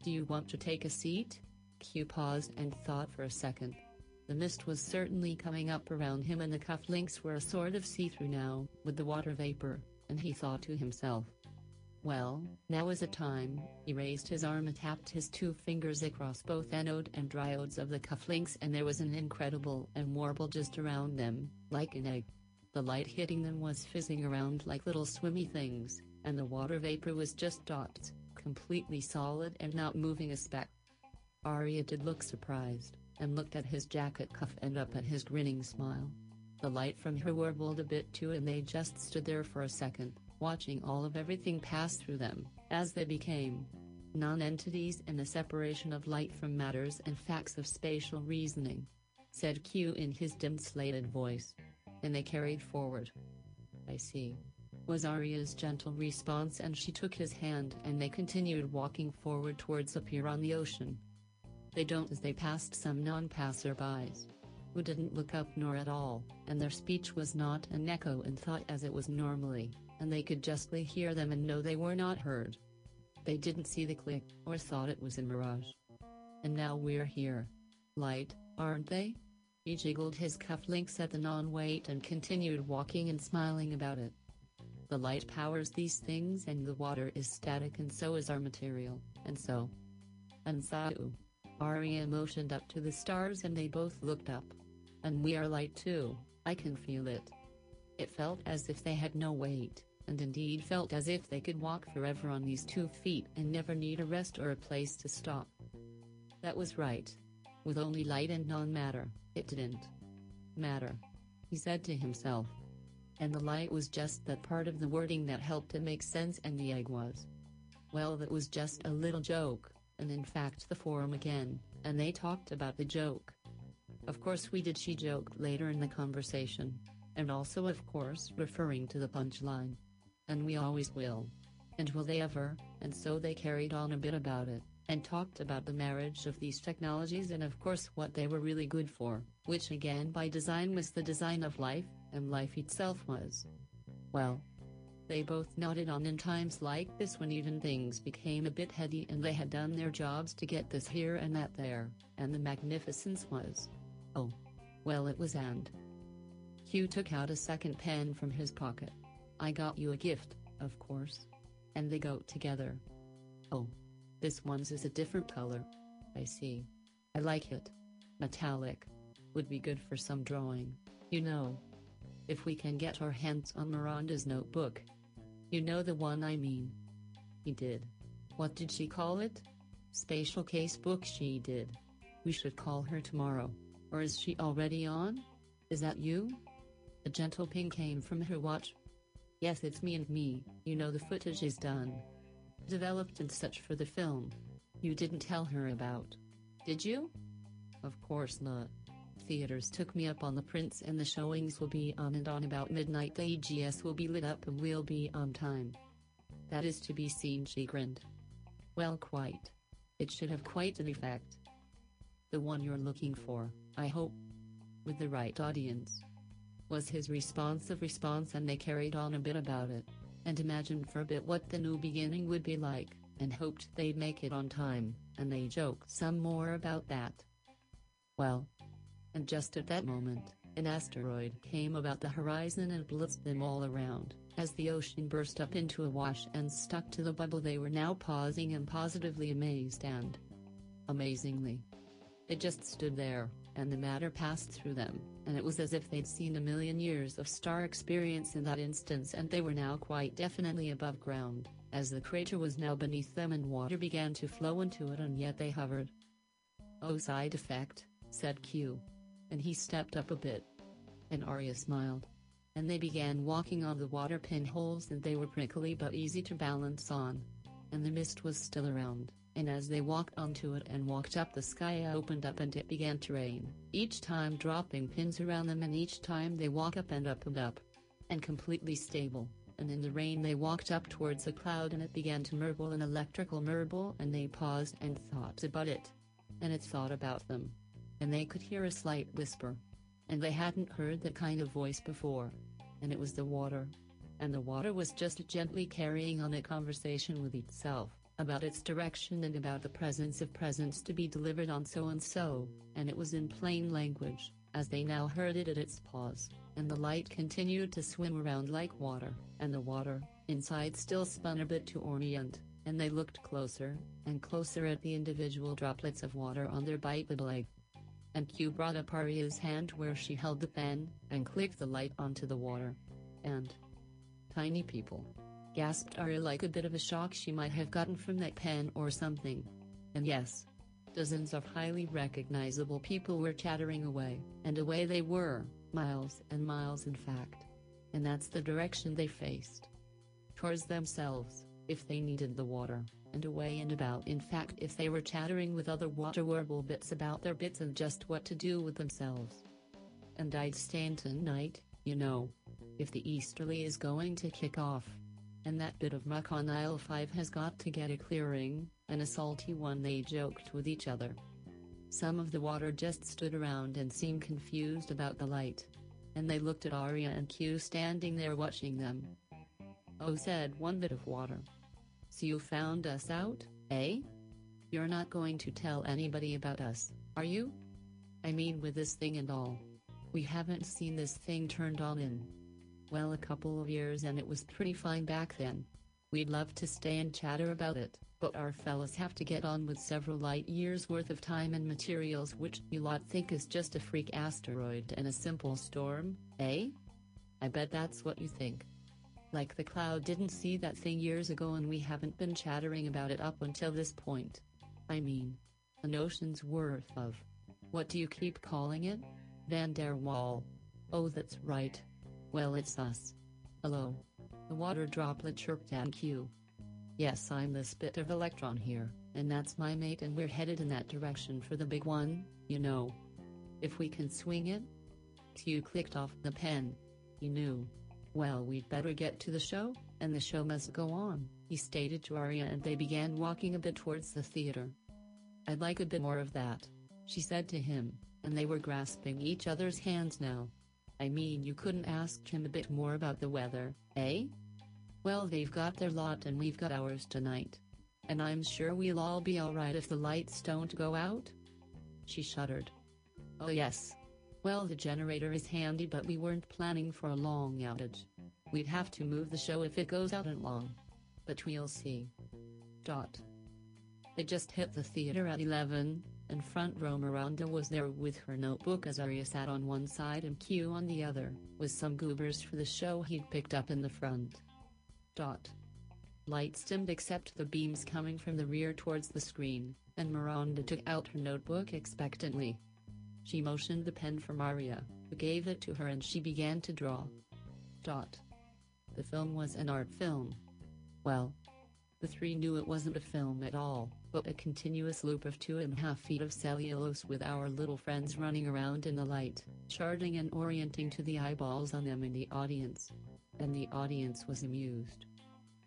Do you want to take a seat? Q paused and thought for a second. The mist was certainly coming up around him and the cufflinks were a sort of see-through now, with the water vapor, and he thought to himself. Well, now is the time, he raised his arm and tapped his two fingers across both anode and diodes of the cufflinks and there was an incredible and warble just around them, like an egg. The light hitting them was fizzing around like little swimmy things, and the water vapor was just dots, completely solid and not moving a speck. Arya did look surprised, and looked at his jacket cuff and up at his grinning smile. The light from her warbled a bit too and they just stood there for a second, watching all of everything pass through them, as they became non-entities in the separation of light from matters and facts of spatial reasoning. Said Q in his dim slated voice. And they carried forward. I see. Was Arya's gentle response and she took his hand and they continued walking forward towards a pier on the ocean. They don't as they passed some non-passerbys. Who didn't look up nor at all, and their speech was not an echo in thought as it was normally, and they could justly hear them and know they were not heard. They didn't see the click, or thought it was a mirage. And now we're here. Light, aren't they? He jiggled his cufflinks at the non-weight and continued walking and smiling about it. The light powers these things and the water is static and so is our material, and so. And so. Arya motioned up to the stars and they both looked up. And we are light too, I can feel it. It felt as if they had no weight, and indeed felt as if they could walk forever on these two feet and never need a rest or a place to stop. That was right. With only light and non-matter, it didn't matter. He said to himself. And the light was just that part of the wording that helped it make sense and the egg was. Well that was just a little joke, and in fact the forum again, and they talked about the joke. Of course we did she joked later in the conversation. And also of course referring to the punchline. And we always will. And will they ever, and so they carried on a bit about it, and talked about the marriage of these technologies and of course what they were really good for, which again by design was the design of life, and life itself was. Well. They both nodded on in times like this when even things became a bit heady and they had done their jobs to get this here and that there, and the magnificence was. Oh. Well it was and. Q took out a second pen from his pocket. I got you a gift, of course. And they go together. Oh. This one's is a different color. I see. I like it. Metallic. Would be good for some drawing, you know. If we can get our hands on Miranda's notebook. You know the one I mean. He did. What did she call it? Spatial case book she did. We should call her tomorrow. Or is she already on? Is that you? A gentle ping came from her watch. Yes, it's me and me, you know the footage is done. Developed and such for the film. You didn't tell her about. Did you? Of course not. Theaters took me up on the prints and the showings will be on and on about midnight. The EGS will be lit up and we'll be on time. That is to be seen, she grinned. Well, quite. It should have quite an effect. The one you're looking for, I hope. With the right audience. Was his responsive response, and they carried on a bit about it, and imagined for a bit what the new beginning would be like, and hoped they'd make it on time, and they joked some more about that. Well, and just at that moment, an asteroid came about the horizon and blitzed them all around, as the ocean burst up into a wash and stuck to the bubble they were now pausing and positively amazed and amazingly. It just stood there, and the matter passed through them, and it was as if they'd seen a million years of star experience in that instance and they were now quite definitely above ground, as the crater was now beneath them and water began to flow into it and yet they hovered. Oh side effect, said Q. And he stepped up a bit. And Arya smiled. And they began walking on the water pinholes and they were prickly but easy to balance on. And the mist was still around and as they walked onto it and walked up the sky opened up and it began to rain, each time dropping pins around them and each time they walk up and up and up. And completely stable, and in the rain they walked up towards a cloud and it began to merble an electrical merble and they paused and thought about it. And it thought about them. And they could hear a slight whisper. And they hadn't heard that kind of voice before. And it was the water. And the water was just gently carrying on a conversation with itself about its direction and about the presence of presents to be delivered on so and so, and it was in plain language, as they now heard it at its pause, and the light continued to swim around like water, and the water, inside still spun a bit to orient, and they looked closer, and closer at the individual droplets of water on their biped leg. And Q brought up Arya's hand where she held the pen, and clicked the light onto the water. And tiny people gasped Arya like a bit of a shock she might have gotten from that pen or something. And yes, dozens of highly recognizable people were chattering away, and away they were, miles and miles in fact. And that's the direction they faced. Towards themselves, if they needed the water, and away and about in fact if they were chattering with other water warble bits about their bits and just what to do with themselves. And I'd stand tonight, you know. If the Easterly is going to kick off, and that bit of muck on aisle 5 has got to get a clearing, and a salty one they joked with each other. Some of the water just stood around and seemed confused about the light. And they looked at Arya and Q standing there watching them. Oh said one bit of water. So you found us out, eh? You're not going to tell anybody about us, are you? I mean with this thing and all. We haven't seen this thing turned on in well a couple of years and it was pretty fine back then. We'd love to stay and chatter about it, but our fellas have to get on with several light years worth of time and materials which you lot think is just a freak asteroid and a simple storm, eh? I bet that's what you think. Like the cloud didn't see that thing years ago and we haven't been chattering about it up until this point. I mean, a notion's worth of. What do you keep calling it? Van der Waal. Oh, that's right. Well, it's us. Hello. The water droplet chirped at Q. Yes, I'm this bit of electron here, and that's my mate, and we're headed in that direction for the big one, you know. If we can swing it? Q clicked off the pen. He knew. Well, we'd better get to the show, and the show must go on, he stated to Arya, and they began walking a bit towards the theater. I'd like a bit more of that, she said to him, and they were grasping each other's hands now. I mean you couldn't ask him a bit more about the weather, eh? Well they've got their lot and we've got ours tonight. And I'm sure we'll all be alright if the lights don't go out? She shuddered. Oh yes. Well the generator is handy but we weren't planning for a long outage. We'd have to move the show if it goes out and long. But we'll see. Dot. They just hit the theater at 11, and front row Miranda was there with her notebook as Arya sat on one side and Q on the other, with some goobers for the show he'd picked up in the front. Dot. Lights dimmed except the beams coming from the rear towards the screen, and Miranda took out her notebook expectantly. She motioned the pen for Arya, who gave it to her and she began to draw. Dot. The film was an art film. Well, the three knew it wasn't a film at all, but a continuous loop of two and a half feet of cellulose with our little friends running around in the light, charting and orienting to the eyeballs on them in the audience. And the audience was amused.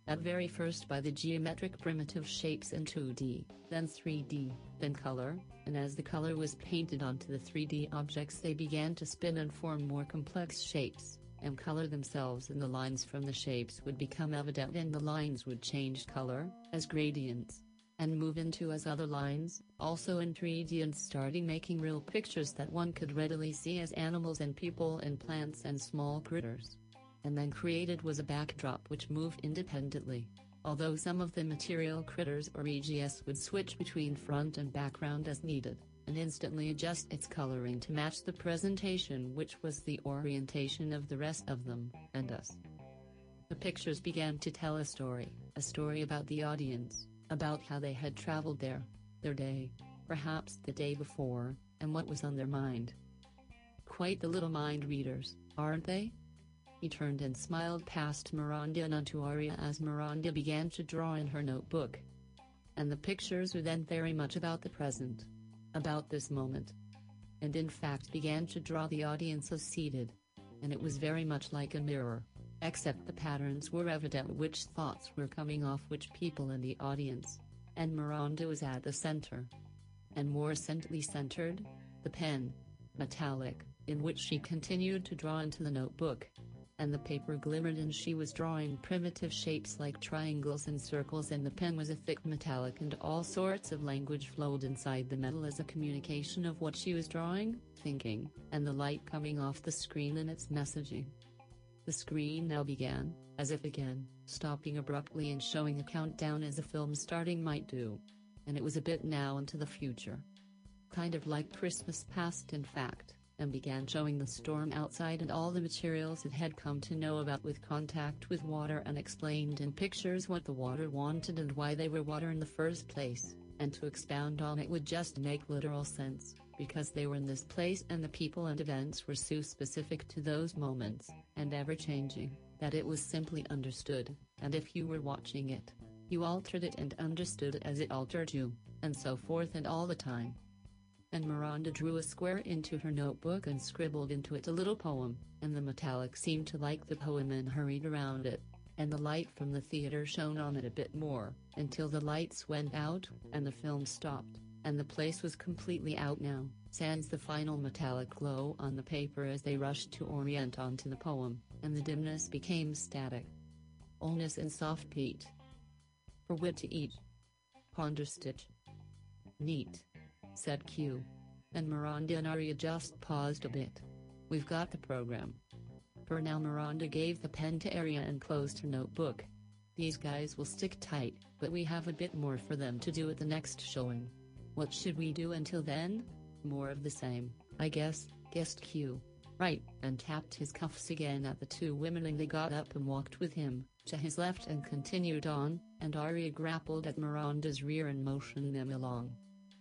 At very first by the geometric primitive shapes in 2D, then 3D, then color, and as the color was painted onto the 3D objects they began to spin and form more complex shapes, and color themselves and the lines from the shapes would become evident and the lines would change color, as gradients, and move into as other lines, also in 3D and starting making real pictures that one could readily see as animals and people and plants and small critters and then created was a backdrop which moved independently. Although some of the material critters or EGS would switch between front and background as needed, and instantly adjust its coloring to match the presentation which was the orientation of the rest of them, and us. The pictures began to tell a story, a story about the audience, about how they had traveled there, their day, perhaps the day before, and what was on their mind. Quite the little mind readers, aren't they? He turned and smiled past Miranda and onto Aria as Miranda began to draw in her notebook. And the pictures were then very much about the present. About this moment. And in fact began to draw the audience as seated. And it was very much like a mirror. Except the patterns were evident which thoughts were coming off which people in the audience. And Miranda was at the center. And more centrally centered, the pen. Metallic, in which she continued to draw into the notebook and the paper glimmered and she was drawing primitive shapes like triangles and circles and the pen was a thick metallic and all sorts of language flowed inside the metal as a communication of what she was drawing, thinking, and the light coming off the screen and its messaging. The screen now began, as if again, stopping abruptly and showing a countdown as a film starting might do. And it was a bit now into the future. Kind of like Christmas past in fact and began showing the storm outside and all the materials it had come to know about with contact with water and explained in pictures what the water wanted and why they were water in the first place, and to expound on it would just make literal sense, because they were in this place and the people and events were so specific to those moments, and ever-changing, that it was simply understood, and if you were watching it, you altered it and understood it as it altered you, and so forth and all the time. And Miranda drew a square into her notebook and scribbled into it a little poem, and the metallic seemed to like the poem and hurried around it, and the light from the theater shone on it a bit more, until the lights went out, and the film stopped, and the place was completely out now, sans the final metallic glow on the paper as they rushed to orient onto the poem, and the dimness became static. Allness and soft peat. For wit to eat. Ponder stitch. Neat said Q. And Miranda and Aria just paused a bit. We've got the program. For now Miranda gave the pen to Aria and closed her notebook. These guys will stick tight, but we have a bit more for them to do at the next showing. What should we do until then? More of the same, I guess, guessed Q. Right, and tapped his cuffs again at the two women and they got up and walked with him, to his left and continued on, and Arya grappled at Miranda's rear and motioned them along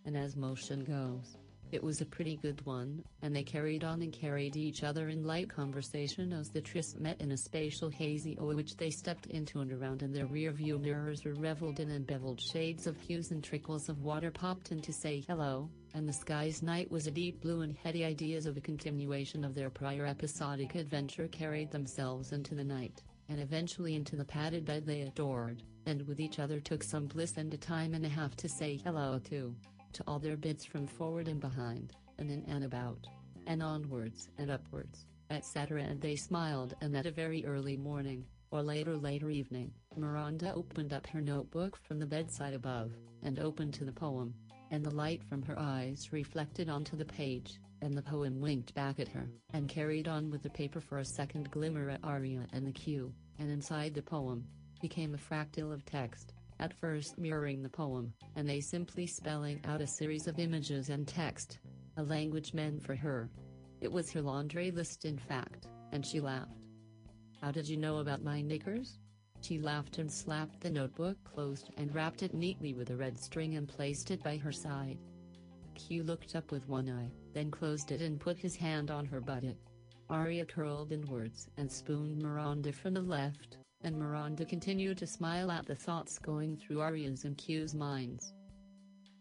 and as motion goes, it was a pretty good one, and they carried on and carried each other in light conversation as the tryst met in a spatial hazy o which they stepped into and around and their rear view mirrors were reveled in and beveled shades of hues and trickles of water popped in to say hello, and the sky's night was a deep blue and heady ideas of a continuation of their prior episodic adventure carried themselves into the night, and eventually into the padded bed they adored, and with each other took some bliss and a time and a half to say hello to to all their bits from forward and behind, and in and about, and onwards and upwards, etc. And they smiled and at a very early morning, or later later evening, Miranda opened up her notebook from the bedside above, and opened to the poem, and the light from her eyes reflected onto the page, and the poem winked back at her, and carried on with the paper for a second glimmer at Aria and the Q, and inside the poem, became a fractal of text, at first mirroring the poem, and they simply spelling out a series of images and text, a language meant for her. It was her laundry list in fact, and she laughed. How did you know about my knickers? She laughed and slapped the notebook closed and wrapped it neatly with a red string and placed it by her side. Q looked up with one eye, then closed it and put his hand on her buttock. Aria curled inwards and spooned Miranda from the left, and Miranda continued to smile at the thoughts going through Arya's and Q's minds.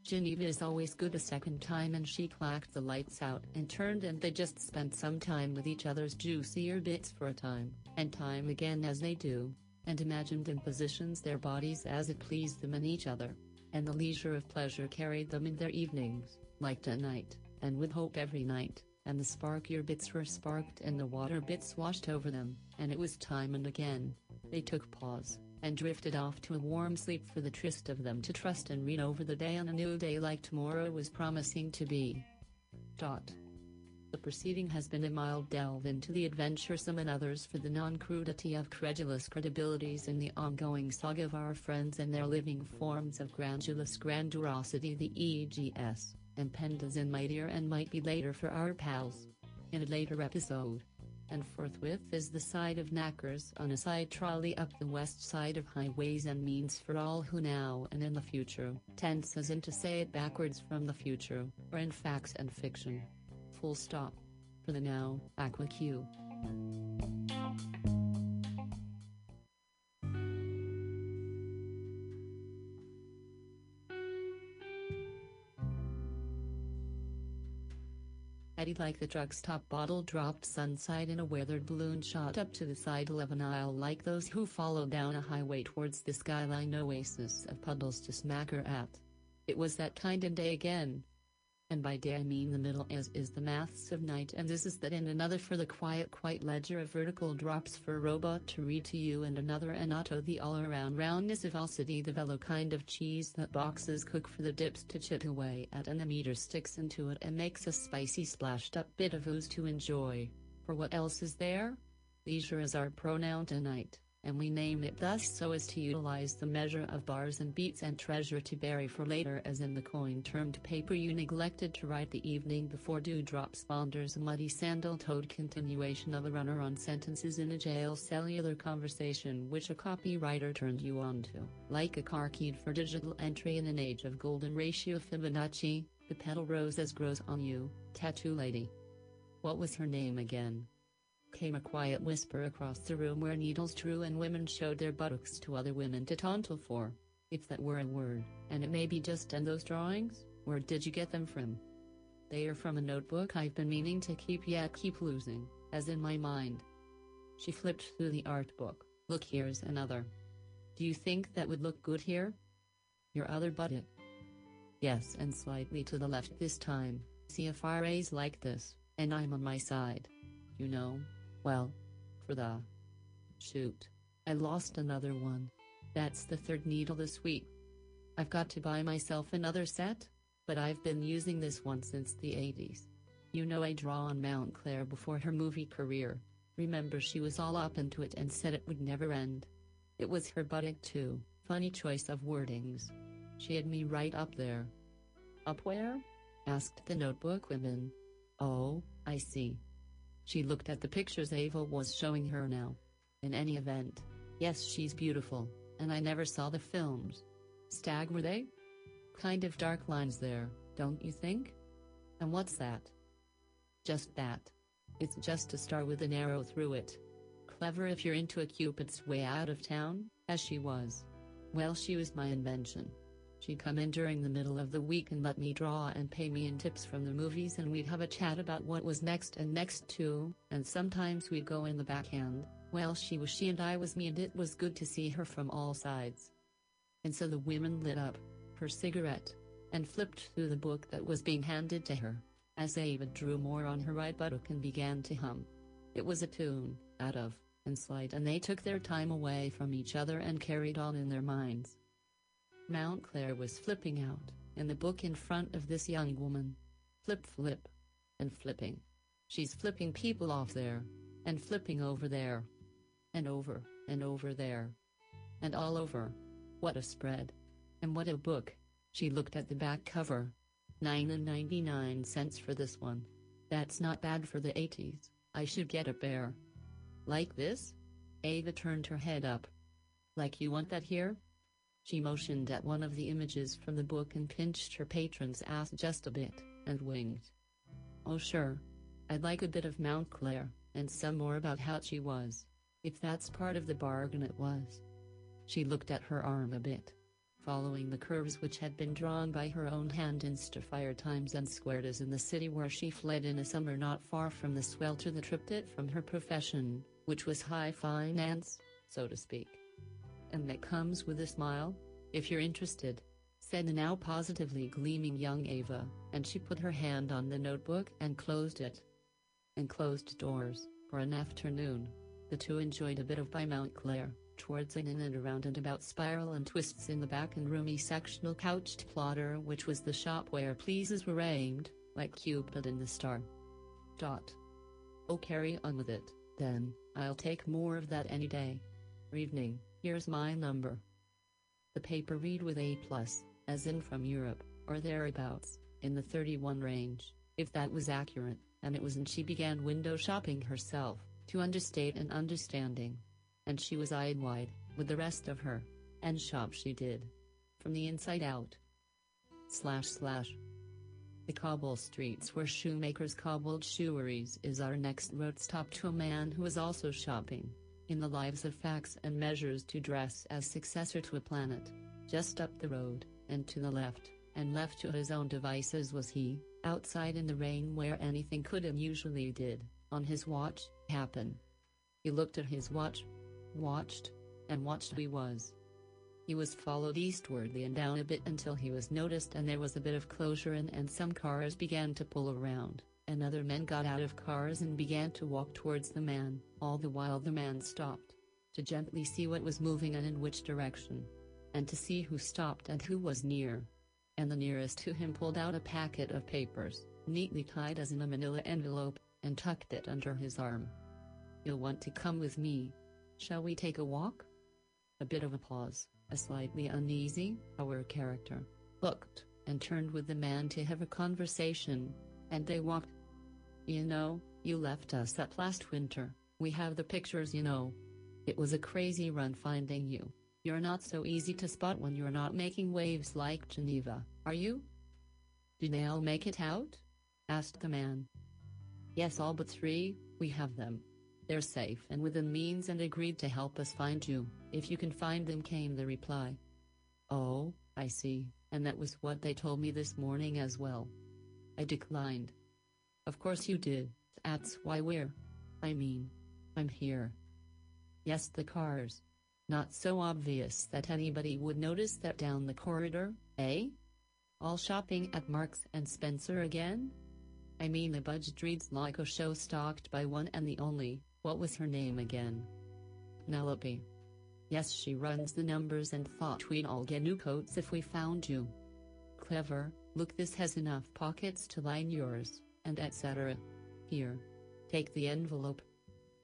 Geneva is always good a second time and she clacked the lights out and turned and they just spent some time with each other's juicier bits for a time, and time again as they do, and imagined and positions their bodies as it pleased them and each other, and the leisure of pleasure carried them in their evenings, like tonight, and with hope every night, and the sparkier bits were sparked and the water bits washed over them, and it was time and again, they took pause, and drifted off to a warm sleep for the tryst of them to trust and read over the day on a new day like tomorrow was promising to be. Dot. The proceeding has been a mild delve into the adventuresome and others for the non-crudity of credulous credibilities in the ongoing saga of our friends and their living forms of grandulous grandiosity the EGS, and penned as in mightier and might be later for our pals. In a later episode, and forthwith is the side of knackers on a side trolley up the west side of highways and means for all who now and in the future tense as in to say it backwards from the future, or in facts and fiction. Full stop. For the now, Aqua Q. Like the drug stop bottle dropped sunside in a weathered balloon shot up to the side of an aisle like those who follow down a highway towards the skyline oasis of puddles to smack her at. It was that kind of day again. And by day I mean the middle as is the maths of night and this is that and another for the quiet quiet ledger of vertical drops for a robot to read to you and another and auto the all-around roundness of Alcity the velo kind of cheese that boxes cook for the dips to chit away at and the meter sticks into it and makes a spicy splashed up bit of ooze to enjoy. For what else is there? Leisure is our pronoun tonight and we name it thus so as to utilize the measure of bars and beats and treasure to bury for later as in the coin termed paper you neglected to write the evening before dewdrop sponders a muddy sandal-toed continuation of a runner-on sentences in a jail cellular conversation which a copywriter turned you on to, like a car keyed for digital entry in an age of golden ratio Fibonacci, the petal rose as grows on you, tattoo lady. What was her name again? Came a quiet whisper across the room where needles drew and women showed their buttocks to other women to tonsil for. If that were a word, and it may be just in those drawings, where did you get them from? They are from a notebook I've been meaning to keep yet keep losing, as in my mind. She flipped through the art book. Look here's another. Do you think that would look good here? Your other buttock. Yes and slightly to the left this time, see if I raise like this, and I'm on my side. You know, well, for the shoot, I lost another one. That's the third needle this week. I've got to buy myself another set, but I've been using this one since the 80s. You know I draw on Mount Claire before her movie career. Remember she was all up into it and said it would never end. It was her buttock too, funny choice of wordings. She had me right up there. Up where? asked the notebook woman. Oh, I see. She looked at the pictures Ava was showing her now. In any event, yes, she's beautiful, and I never saw the films. Stag were they? Kind of dark lines there, don't you think? And what's that? Just that. It's just a star with an arrow through it. Clever if you're into a Cupid's way out of town, as she was. Well, she was my invention. She'd come in during the middle of the week and let me draw and pay me in tips from the movies and we'd have a chat about what was next and next too, and sometimes we'd go in the backhand. Well she was she and I was me and it was good to see her from all sides. And so the women lit up, her cigarette, and flipped through the book that was being handed to her, as Ava drew more on her right buttock and began to hum. It was a tune, out of, and and they took their time away from each other and carried on in their minds. Mount Claire was flipping out, in the book in front of this young woman. Flip flip. And flipping. She's flipping people off there. And flipping over there. And over, and over there. And all over. What a spread. And what a book. She looked at the back cover. 9 and 99 cents for this one. That's not bad for the 80s. I should get a bear. Like this? Ava turned her head up. Like you want that here? She motioned at one of the images from the book and pinched her patron's ass just a bit, and winked. Oh sure. I'd like a bit of Mount Claire. and some more about how she was. If that's part of the bargain, it was. She looked at her arm a bit. Following the curves which had been drawn by her own hand in Starfire times and squared as in the city where she fled in a summer not far from the swelter that tripped it from her profession, which was high finance, so to speak. And that comes with a smile? If you're interested, said the now positively gleaming young Ava, and she put her hand on the notebook and closed it. And closed doors, for an afternoon. The two enjoyed a bit of by Mount towards an in and around and about spiral and twists in the back and roomy sectional couched plotter which was the shop where pleases were aimed, like Cupid in the star. Dot. Oh carry on with it, then, I'll take more of that any day. Evening, here's my number. The paper read with A plus, as in from Europe, or thereabouts, in the 31 range, if that was accurate, and it wasn't she began window shopping herself, to understate an understanding. And she was eyed wide, with the rest of her, and shop she did. From the inside out. Slash slash. The cobble streets where shoemakers cobbled shoeries is our next road stop to a man who is also shopping, in the lives of facts and measures to dress as successor to a planet, just up the road, and to the left, and left to his own devices was he, outside in the rain where anything could and usually did, on his watch, happen. He looked at his watch, watched, and watched he was. He was followed eastwardly and down a bit until he was noticed and there was a bit of closure and, and some cars began to pull around, and other men got out of cars and began to walk towards the man, all the while the man stopped. To gently see what was moving and in which direction. And to see who stopped and who was near. And the nearest to him pulled out a packet of papers, neatly tied as in a manila envelope, and tucked it under his arm. You'll want to come with me. Shall we take a walk? A bit of a pause, a slightly uneasy, our character, looked, and turned with the man to have a conversation, and they walked. You know, you left us that last winter, we have the pictures you know. It was a crazy run finding you. You're not so easy to spot when you're not making waves like Geneva, are you? Did they all make it out? asked the man. Yes, all but three, we have them. They're safe and within means and agreed to help us find you, if you can find them, came the reply. Oh, I see, and that was what they told me this morning as well. I declined. Of course you did, that's why we're. I mean, I'm here. Yes, the cars. Not so obvious that anybody would notice that down the corridor, eh? All shopping at Marks and Spencer again? I mean the budget reads like a show stocked by one and the only, what was her name again? Penelope. Yes, she runs the numbers and thought we'd all get new coats if we found you. Clever, look this has enough pockets to line yours, and etc. Here. Take the envelope.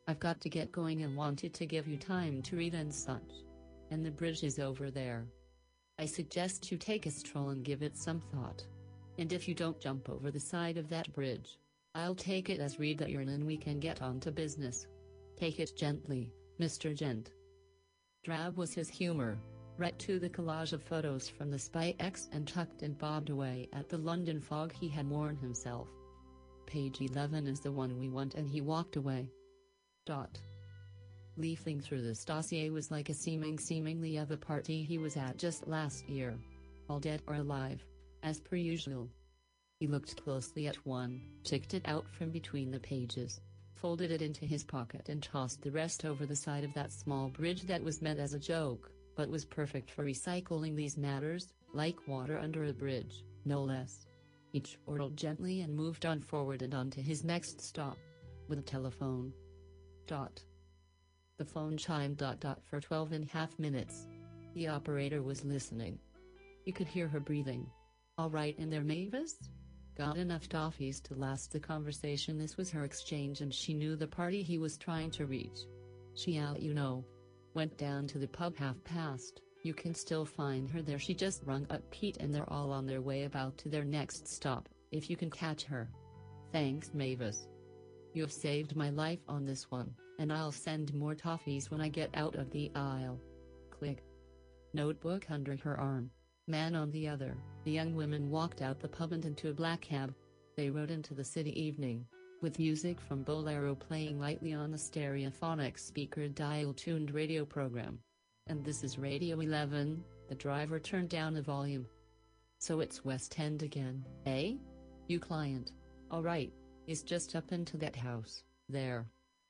I've got to get going and wanted to give you time to read and such. And the bridge is over there. I suggest you take a stroll and give it some thought. And if you don't jump over the side of that bridge, I'll take it as read that you're in and we can get on to business. Take it gently, Mr. Gent. Drab was his humor, right to the collage of photos from the Spy X and tucked and bobbed away at the London fog he had worn himself. Page 11 is the one we want and he walked away. Dot. Leafing through this dossier was like a seeming seemingly of a party he was at just last year. All dead or alive, as per usual. He looked closely at one, ticked it out from between the pages, folded it into his pocket and tossed the rest over the side of that small bridge that was meant as a joke, but was perfect for recycling these matters, like water under a bridge, no less. He chortled gently and moved on forward and on to his next stop. With a telephone. Dot. The phone chimed dot dot for twelve and a half minutes. The operator was listening. You could hear her breathing. All right in there, Mavis? Got enough toffees to last the conversation. This was her exchange, and she knew the party he was trying to reach. She out, you know. Went down to the pub half past. You can still find her there. She just rung up Pete, and they're all on their way about to their next stop, if you can catch her. Thanks, Mavis. You have saved my life on this one, and I'll send more toffees when I get out of the aisle. Click. Notebook under her arm. Man on the other, the young women walked out the pub and into a black cab. They rode into the city evening. With music from Bolero playing lightly on the stereophonic speaker dial tuned radio program. And this is Radio 11, the driver turned down the volume. So it's West End again, eh? You client. Alright, it's just up into that house, there.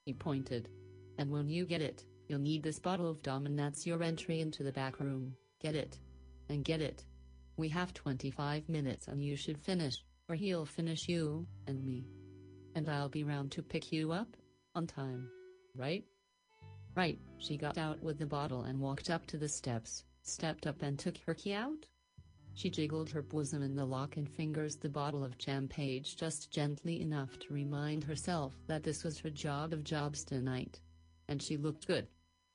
He pointed. And when you get it, you'll need this bottle of Dom and that's your entry into the back room. Get it. And get it. We have 25 minutes and you should finish, or he'll finish you, and me. And I'll be round to pick you up, on time. Right? Right, she got out with the bottle and walked up to the steps, stepped up and took her key out. She jiggled her bosom in the lock and fingers the bottle of champagne just gently enough to remind herself that this was her job of jobs tonight. And she looked good.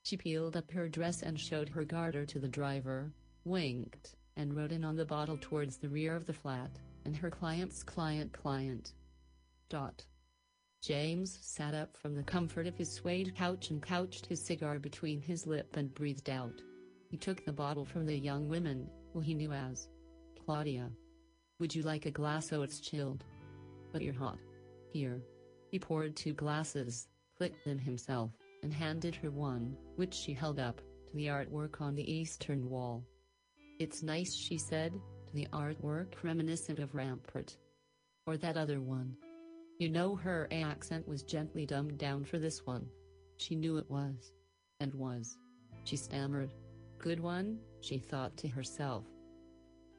She peeled up her dress and showed her garter to the driver, winked, and rode in on the bottle towards the rear of the flat, and her client's client client. Dot. James sat up from the comfort of his suede couch and couched his cigar between his lip and breathed out. He took the bottle from the young woman, who he knew as Claudia. Would you like a glass? Oh, it's chilled. But you're hot. Here. He poured two glasses, clicked them himself, and handed her one, which she held up, to the artwork on the eastern wall. It's nice, she said, to the artwork reminiscent of Rampart. Or that other one. You know her accent was gently dumbed down for this one. She knew it was. And was. She stammered. Good one, she thought to herself.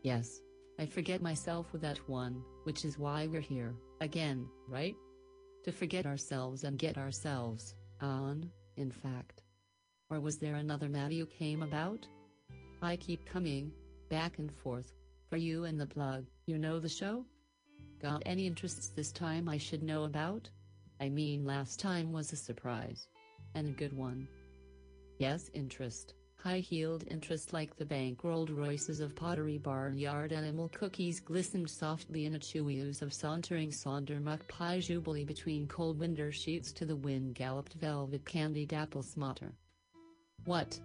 Yes. I forget myself with that one, which is why we're here, again, right? To forget ourselves and get ourselves, on, in fact. Or was there another Maddie you came about? I keep coming, back and forth, for you and the plug, you know the show? Got any interests this time I should know about? I mean last time was a surprise. And a good one. Yes interest, high-heeled interest like the bankrolled Royces of Pottery Barnyard animal cookies glistened softly in a chewy ooze of sauntering Sondermuck pie jubilee between cold winter sheets to the wind galloped velvet candied apple smotter. What?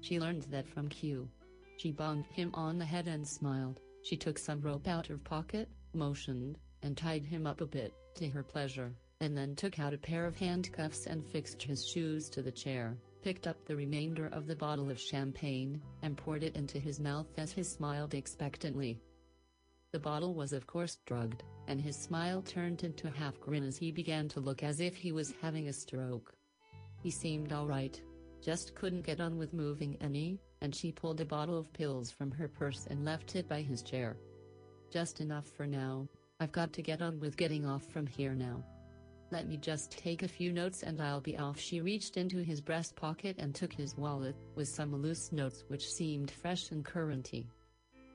She learned that from Q. She bonged him on the head and smiled. She took some rope out of pocket, motioned, and tied him up a bit, to her pleasure, and then took out a pair of handcuffs and fixed his shoes to the chair, picked up the remainder of the bottle of champagne, and poured it into his mouth as he smiled expectantly. The bottle was of course drugged, and his smile turned into a half grin as he began to look as if he was having a stroke. He seemed alright, just couldn't get on with moving any, and she pulled a bottle of pills from her purse and left it by his chair. Just enough for now, I've got to get on with getting off from here now. Let me just take a few notes and I'll be off. She reached into his breast pocket and took his wallet, with some loose notes which seemed fresh and currenty.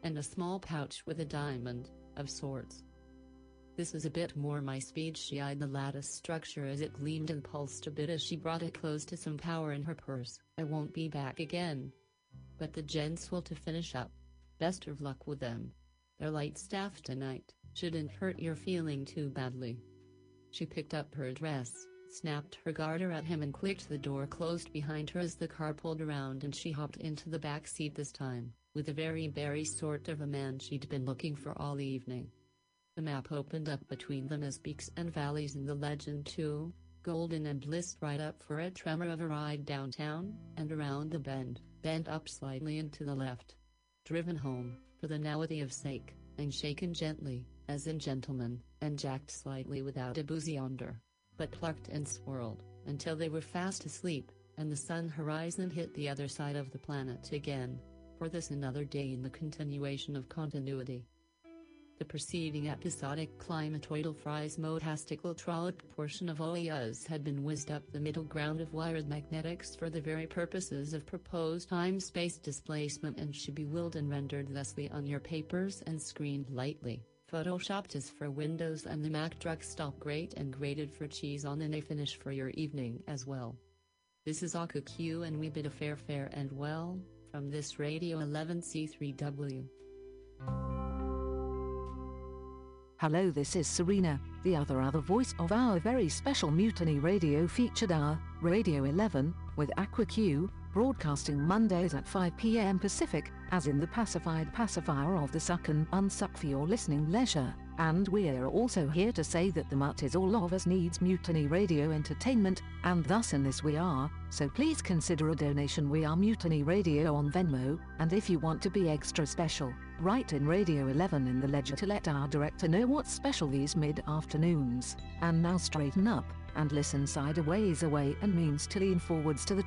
And a small pouch with a diamond, of sorts. This is a bit more my speed. She eyed the lattice structure as it gleamed and pulsed a bit as she brought it close to some power in her purse. I won't be back again. But the gents will to finish up. Best of luck with them. They're light staff tonight, shouldn't hurt your feeling too badly. She picked up her dress, snapped her garter at him and clicked the door closed behind her as the car pulled around and she hopped into the back seat this time, with a very berry sort of a man she'd been looking for all evening. The map opened up between them as peaks and valleys in the legend too, golden and blissed right up for a tremor of a ride downtown, and around the bend, bent up slightly and to the left. Driven home, for the nowity of sake, and shaken gently, as in gentlemen, and jacked slightly without a boozy under, but plucked and swirled, until they were fast asleep, and the sun horizon hit the other side of the planet again, for this another day in the continuation of continuity. The preceding episodic climatoidal fries motastical trollop portion of OEAs had been whizzed up the middle ground of wired magnetics for the very purposes of proposed time-space displacement and should be willed and rendered thusly on your papers and screened lightly, photoshopped is for Windows and the Mac drug stop grate and grated for cheese on and a finish for your evening as well. This is Aqua Q and we bid a fair fair and well, from this Radio 11C3W. Hello, this is Serena, the other other voice of our very special Mutiny Radio featured hour, Radio 11, with Aqua Q, broadcasting Mondays at 5 p.m. Pacific, as in the pacified pacifier of the suck and unsuck for your listening leisure, And we're also here to say that the mutt is all of us needs mutiny radio entertainment, and thus in this we are, so please consider a donation we are Mutiny Radio on Venmo, and if you want to be extra special, write in Radio 11 in the ledger to let our director know what's special these mid-afternoons. And now straighten up, and listen sideways away and means to lean forwards to the